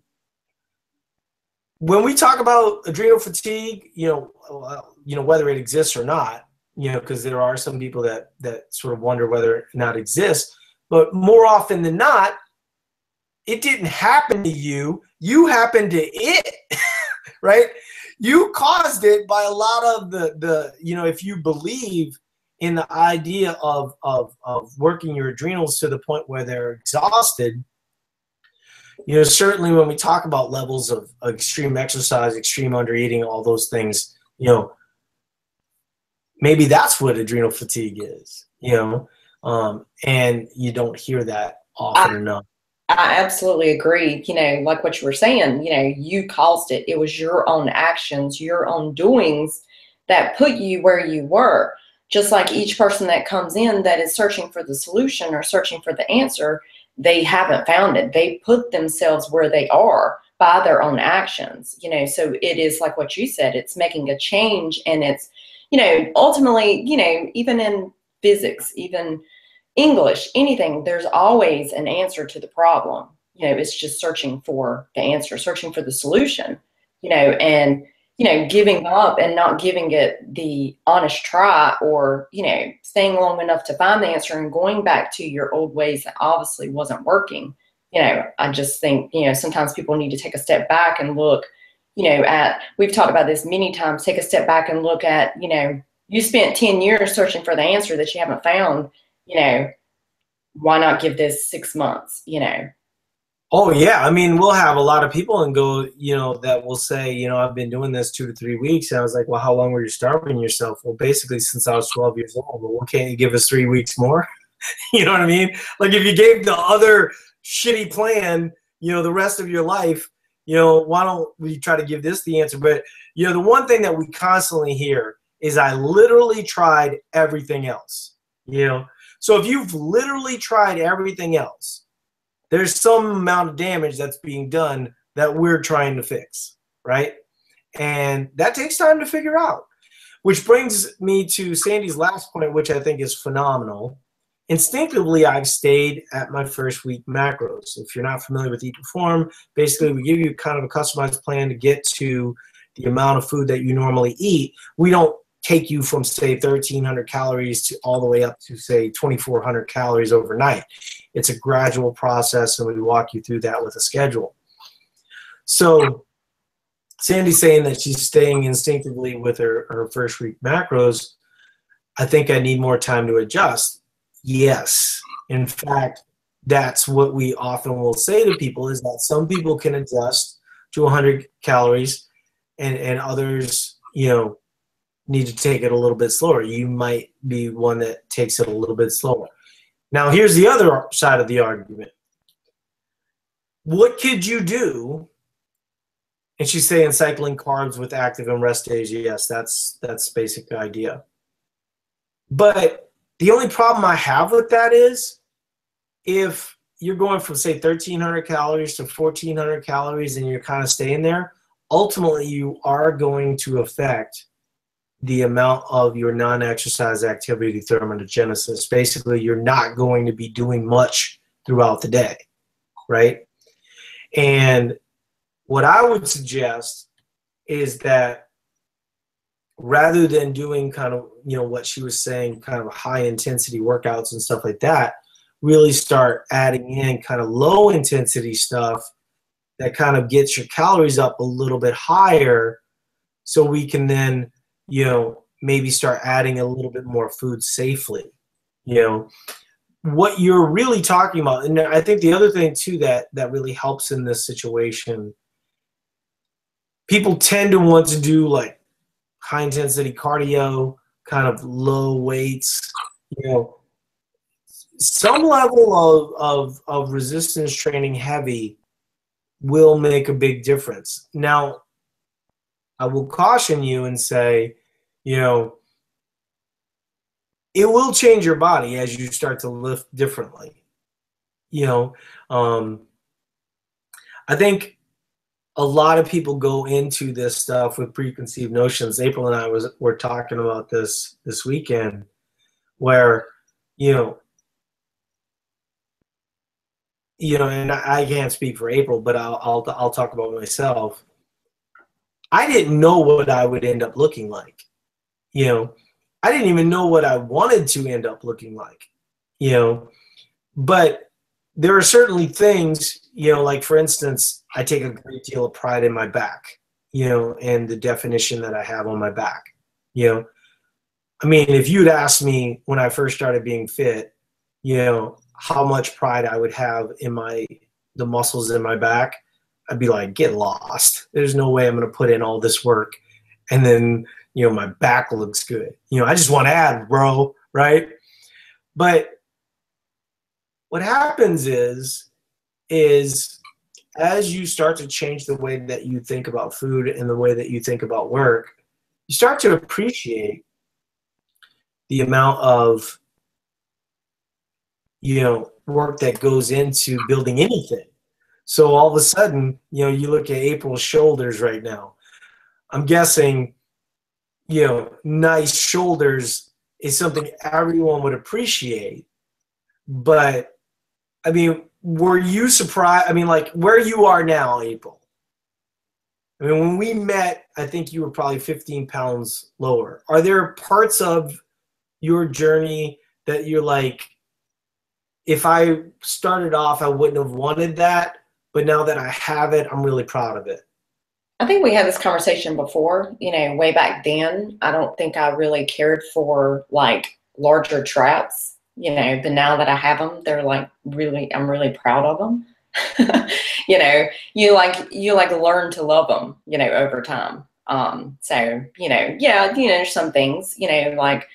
Speaker 1: When we talk about adrenal fatigue, you know, uh, you know whether it exists or not, you know, because there are some people that that sort of wonder whether it not exists. But more often than not, it didn't happen to you. You happened to it, [LAUGHS] right? You caused it by a lot of the the you know if you believe in the idea of, of, of working your adrenals to the point where they're exhausted, you know, certainly when we talk about levels of extreme exercise, extreme undereating, all those things, you know, maybe that's what adrenal fatigue is, you know, um, and you don't hear that often I, enough.
Speaker 2: I absolutely agree. You know, like what you were saying, you know, you caused it. It was your own actions, your own doings that put you where you were just like each person that comes in that is searching for the solution or searching for the answer, they haven't found it. They put themselves where they are by their own actions, you know. So it is like what you said, it's making a change and it's, you know, ultimately, you know, even in physics, even English, anything, there's always an answer to the problem. You know, it's just searching for the answer, searching for the solution, you know, and you know, giving up and not giving it the honest try or, you know, staying long enough to find the answer and going back to your old ways that obviously wasn't working. You know, I just think, you know, sometimes people need to take a step back and look, you know, at, we've talked about this many times, take a step back and look at, you know, you spent 10 years searching for the answer that you haven't found, you know, why not give this six months, you know?
Speaker 1: Oh yeah, I mean, we'll have a lot of people and go, you know, that will say, you know, I've been doing this two to three weeks, and I was like, well, how long were you starving yourself? Well, basically since I was 12 years old. Well, can't you give us three weeks more? [LAUGHS] you know what I mean? Like if you gave the other shitty plan, you know, the rest of your life, you know, why don't we try to give this the answer? But you know, the one thing that we constantly hear is I literally tried everything else. You know, so if you've literally tried everything else there's some amount of damage that's being done that we're trying to fix, right? And that takes time to figure out. Which brings me to Sandy's last point, which I think is phenomenal. Instinctively, I've stayed at my first week macros. If you're not familiar with Eat Perform, basically we give you kind of a customized plan to get to the amount of food that you normally eat. We don't take you from say 1300 calories to all the way up to say 2400 calories overnight. It's a gradual process and we walk you through that with a schedule. So Sandy's saying that she's staying instinctively with her, her first week macros. I think I need more time to adjust. Yes. In fact, that's what we often will say to people is that some people can adjust to 100 calories and, and others, you know, need to take it a little bit slower. You might be one that takes it a little bit slower. Now, here's the other side of the argument. What could you do and she's saying cycling carbs with active and rest days. Yes, that's that's basic idea. But the only problem I have with that is if you're going from say 1300 calories to 1400 calories and you're kind of staying there, ultimately you are going to affect the amount of your non-exercise activity thermogenesis. Basically, you're not going to be doing much throughout the day, right? And what I would suggest is that rather than doing kind of, you know, what she was saying, kind of high intensity workouts and stuff like that, really start adding in kind of low intensity stuff that kind of gets your calories up a little bit higher so we can then, you know, maybe start adding a little bit more food safely. You know, what you're really talking about, and I think the other thing too that that really helps in this situation people tend to want to do like high intensity cardio, kind of low weights, you know, some level of, of, of resistance training heavy will make a big difference. Now, I will caution you and say, you know, it will change your body as you start to lift differently. You know, um, I think a lot of people go into this stuff with preconceived notions. April and I was were talking about this this weekend, where you know, you know, and I can't speak for April, but I'll I'll, I'll talk about myself. I didn't know what I would end up looking like. You know, I didn't even know what I wanted to end up looking like. You know, but there are certainly things, you know, like for instance, I take a great deal of pride in my back, you know, and the definition that I have on my back. You know, I mean, if you'd asked me when I first started being fit, you know, how much pride I would have in my the muscles in my back, I'd be like, get lost. There's no way I'm gonna put in all this work and then, you know, my back looks good. You know, I just want to add, bro, right? But what happens is is as you start to change the way that you think about food and the way that you think about work you start to appreciate the amount of you know work that goes into building anything so all of a sudden you know you look at april's shoulders right now i'm guessing you know nice shoulders is something everyone would appreciate but I mean, were you surprised? I mean, like where you are now, April. I mean, when we met, I think you were probably 15 pounds lower. Are there parts of your journey that you're like, if I started off, I wouldn't have wanted that, but now that I have it, I'm really proud of it?
Speaker 2: I think we had this conversation before, you know, way back then. I don't think I really cared for like larger traps you know, but now that I have them, they're like really, I'm really proud of them. [LAUGHS] you know, you like, you like learn to love them, you know, over time. Um, so, you know, yeah, you know, some things, you know, like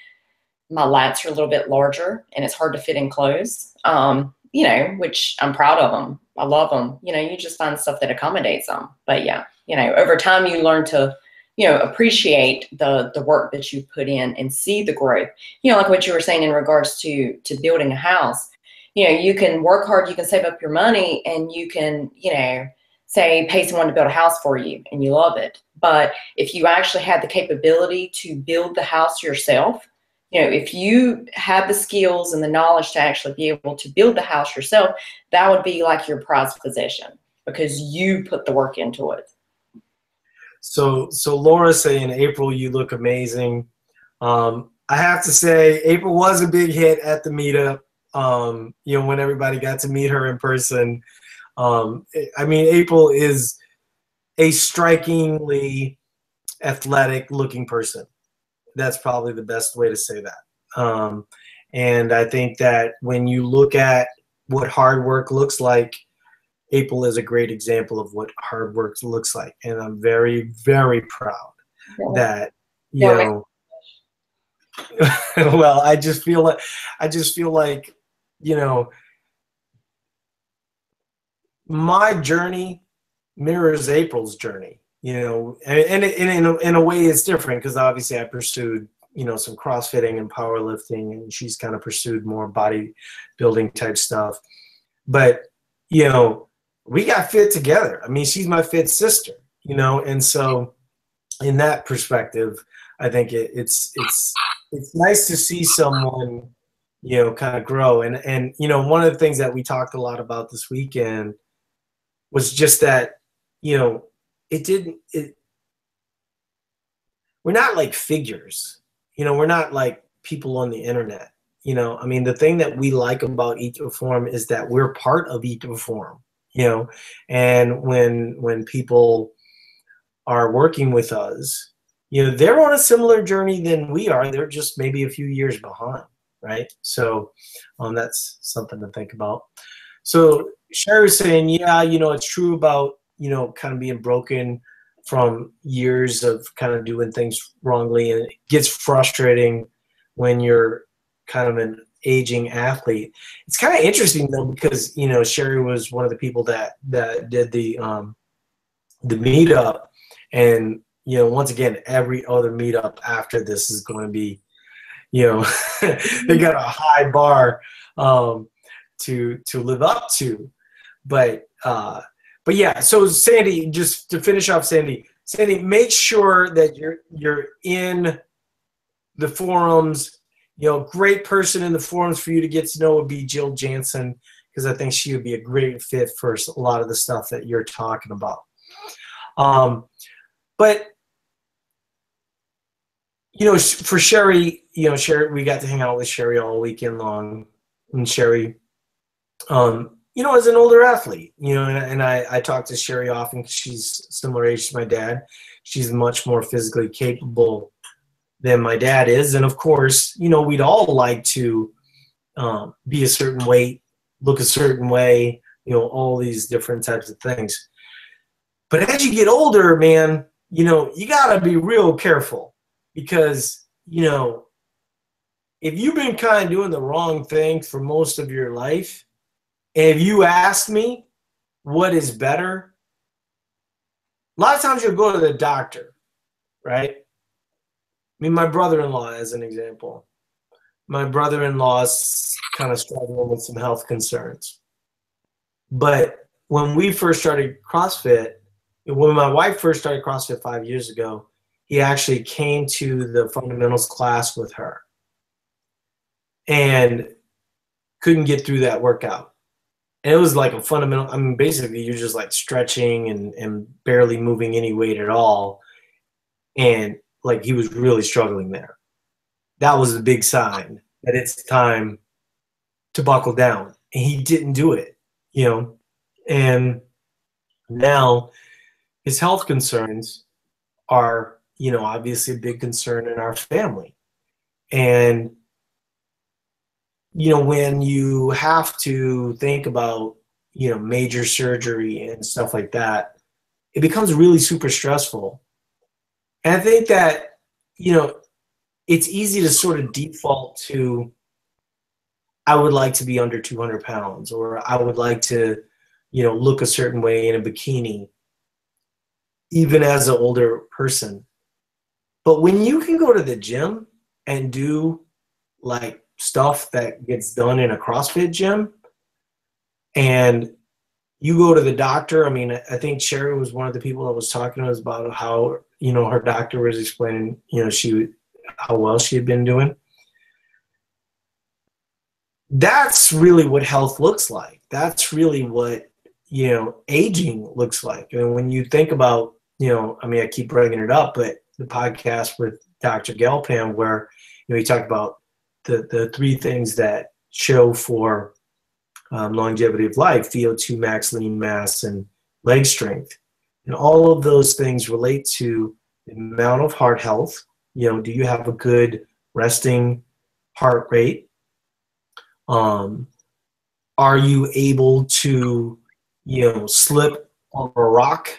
Speaker 2: my lats are a little bit larger and it's hard to fit in clothes. Um, you know, which I'm proud of them. I love them. You know, you just find stuff that accommodates them. But yeah, you know, over time you learn to you know appreciate the the work that you put in and see the growth you know like what you were saying in regards to to building a house you know, you can work hard, you can save up your money, and you can, you know, say pay someone to build a house for you and you love it. But if you actually had the capability to build the house yourself, you know, if you have the skills and the knowledge to actually be able to build the house yourself, that would be like your prized possession because you put the work into it.
Speaker 1: So, so Laura saying, April, you look amazing. Um, I have to say, April was a big hit at the meetup. Um, you know, when everybody got to meet her in person. Um, I mean, April is a strikingly athletic looking person. That's probably the best way to say that. Um, and I think that when you look at what hard work looks like, April is a great example of what hard work looks like. And I'm very, very proud yeah. that, you yeah. know, [LAUGHS] well, I just feel like, I just feel like, you know, my journey mirrors April's journey, you know, and, and, and in, a, in a way it's different because obviously I pursued, you know, some crossfitting and powerlifting and she's kind of pursued more body building type stuff. But, you know, we got fit together. I mean, she's my fit sister, you know, and so in that perspective, I think it, it's, it's, it's nice to see someone, you know, kind of grow. And, and, you know, one of the things that we talked a lot about this weekend was just that you know it didn't it we're not like figures you know we're not like people on the internet you know i mean the thing that we like about eat to perform is that we're part of eat to perform you know and when when people are working with us you know they're on a similar journey than we are they're just maybe a few years behind right so um that's something to think about so Sherry was saying, yeah, you know, it's true about, you know, kind of being broken from years of kind of doing things wrongly. And it gets frustrating when you're kind of an aging athlete. It's kind of interesting though, because, you know, Sherry was one of the people that, that did the, um, the meetup and, you know, once again, every other meetup after this is going to be, you know, [LAUGHS] they got a high bar, um, to, to live up to but uh, but yeah. So Sandy, just to finish off, Sandy, Sandy, make sure that you're you're in the forums. You know, great person in the forums for you to get to know would be Jill Jansen because I think she would be a great fit for a lot of the stuff that you're talking about. Um, but you know, for Sherry, you know, Sherry, we got to hang out with Sherry all weekend long, and Sherry, um, you know, as an older athlete, you know, and, and I, I talk to Sherry often she's similar age to my dad. She's much more physically capable than my dad is. And of course, you know, we'd all like to um, be a certain weight, look a certain way, you know, all these different types of things. But as you get older, man, you know, you got to be real careful because, you know, if you've been kind of doing the wrong thing for most of your life, and if you ask me what is better, a lot of times you'll go to the doctor, right? I mean, my brother in law, as an example, my brother in law is kind of struggling with some health concerns. But when we first started CrossFit, when my wife first started CrossFit five years ago, he actually came to the fundamentals class with her. And couldn't get through that workout. And it was like a fundamental i mean basically you're just like stretching and, and barely moving any weight at all. And like he was really struggling there. That was a big sign that it's time to buckle down. And he didn't do it you know? And now his health concerns are you know obviously a big concern in our family. And you know, when you have to think about, you know, major surgery and stuff like that, it becomes really super stressful. And I think that, you know, it's easy to sort of default to, I would like to be under 200 pounds, or I would like to, you know, look a certain way in a bikini, even as an older person. But when you can go to the gym and do like stuff that gets done in a CrossFit gym, and you go to the doctor. I mean, I think Sherry was one of the people that was talking to us about how you know her doctor was explaining you know she how well she had been doing. That's really what health looks like. That's really what you know aging looks like. And when you think about you know, I mean, I keep bringing it up, but the podcast with Dr. Galpin, where you know he talked about the the three things that show for um, longevity of life: VO2 max, lean mass, and leg strength. And all of those things relate to the amount of heart health. You know, do you have a good resting heart rate? Um, are you able to, you know, slip on a rock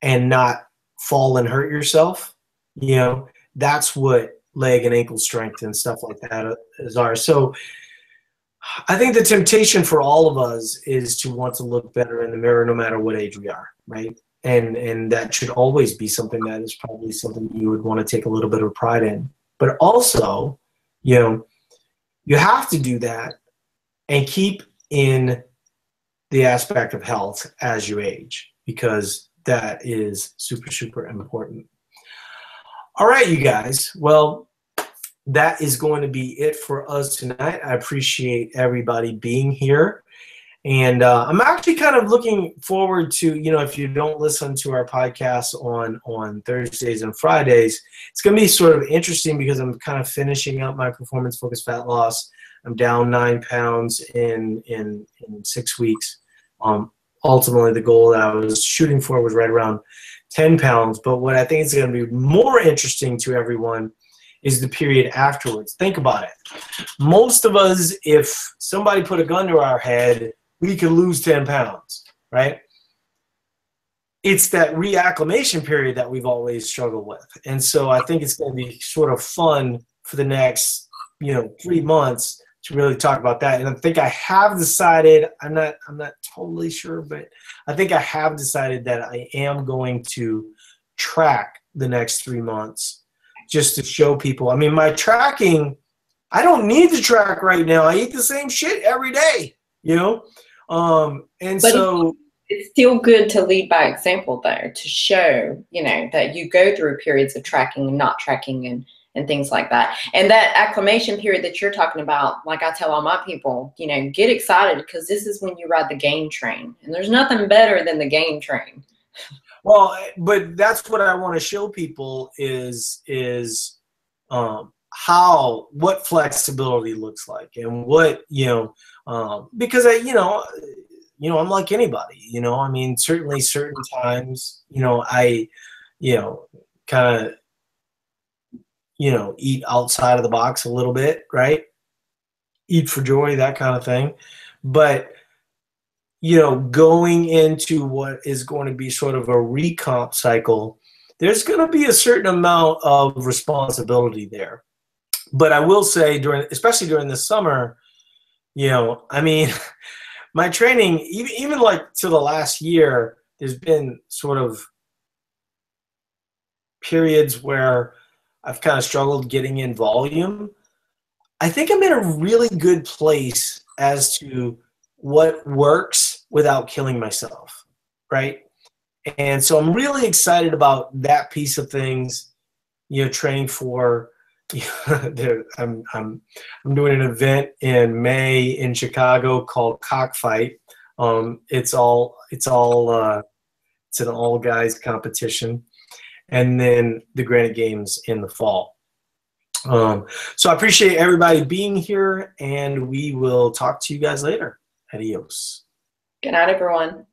Speaker 1: and not fall and hurt yourself? You know, that's what leg and ankle strength and stuff like that is are. So I think the temptation for all of us is to want to look better in the mirror no matter what age we are, right? And and that should always be something that is probably something you would want to take a little bit of pride in. But also, you know, you have to do that and keep in the aspect of health as you age because that is super super important. All right, you guys. Well, that is going to be it for us tonight. I appreciate everybody being here. And uh, I'm actually kind of looking forward to, you know, if you don't listen to our podcast on on Thursdays and Fridays, it's going to be sort of interesting because I'm kind of finishing up my performance focused fat loss. I'm down nine pounds in in in six weeks. Um, ultimately, the goal that I was shooting for was right around 10 pounds. But what I think is going to be more interesting to everyone is the period afterwards. Think about it. Most of us, if somebody put a gun to our head, we could lose 10 pounds, right? It's that reacclimation period that we've always struggled with. And so I think it's going to be sort of fun for the next, you know, three months to really talk about that. And I think I have decided, I'm not I'm not totally sure, but I think I have decided that I am going to track the next three months just to show people. I mean, my tracking, I don't need to track right now. I eat the same shit every day, you know? Um, and but so
Speaker 2: it's still good to lead by example though, to show, you know, that you go through periods of tracking and not tracking and and things like that. And that acclimation period that you're talking about, like I tell all my people, you know, get excited because this is when you ride the game train. And there's nothing better than the game train.
Speaker 1: Well, but that's what I want to show people is is um, how what flexibility looks like and what you know um, because I you know you know I'm like anybody you know I mean certainly certain times you know I you know kind of you know, eat outside of the box a little bit, right? Eat for joy, that kind of thing. But, you know, going into what is going to be sort of a recomp cycle, there's going to be a certain amount of responsibility there. But I will say, during, especially during the summer, you know, I mean, [LAUGHS] my training, even, even like to the last year, there's been sort of periods where I've kind of struggled getting in volume. I think I'm in a really good place as to what works without killing myself, right? And so I'm really excited about that piece of things, you know, training for. [LAUGHS] I'm, I'm, I'm doing an event in May in Chicago called Cockfight. Um, it's all it's all uh, it's an all guys competition and then the Granite Games in the fall. Um, so I appreciate everybody being here, and we will talk to you guys later. Adios.
Speaker 2: Good night, everyone.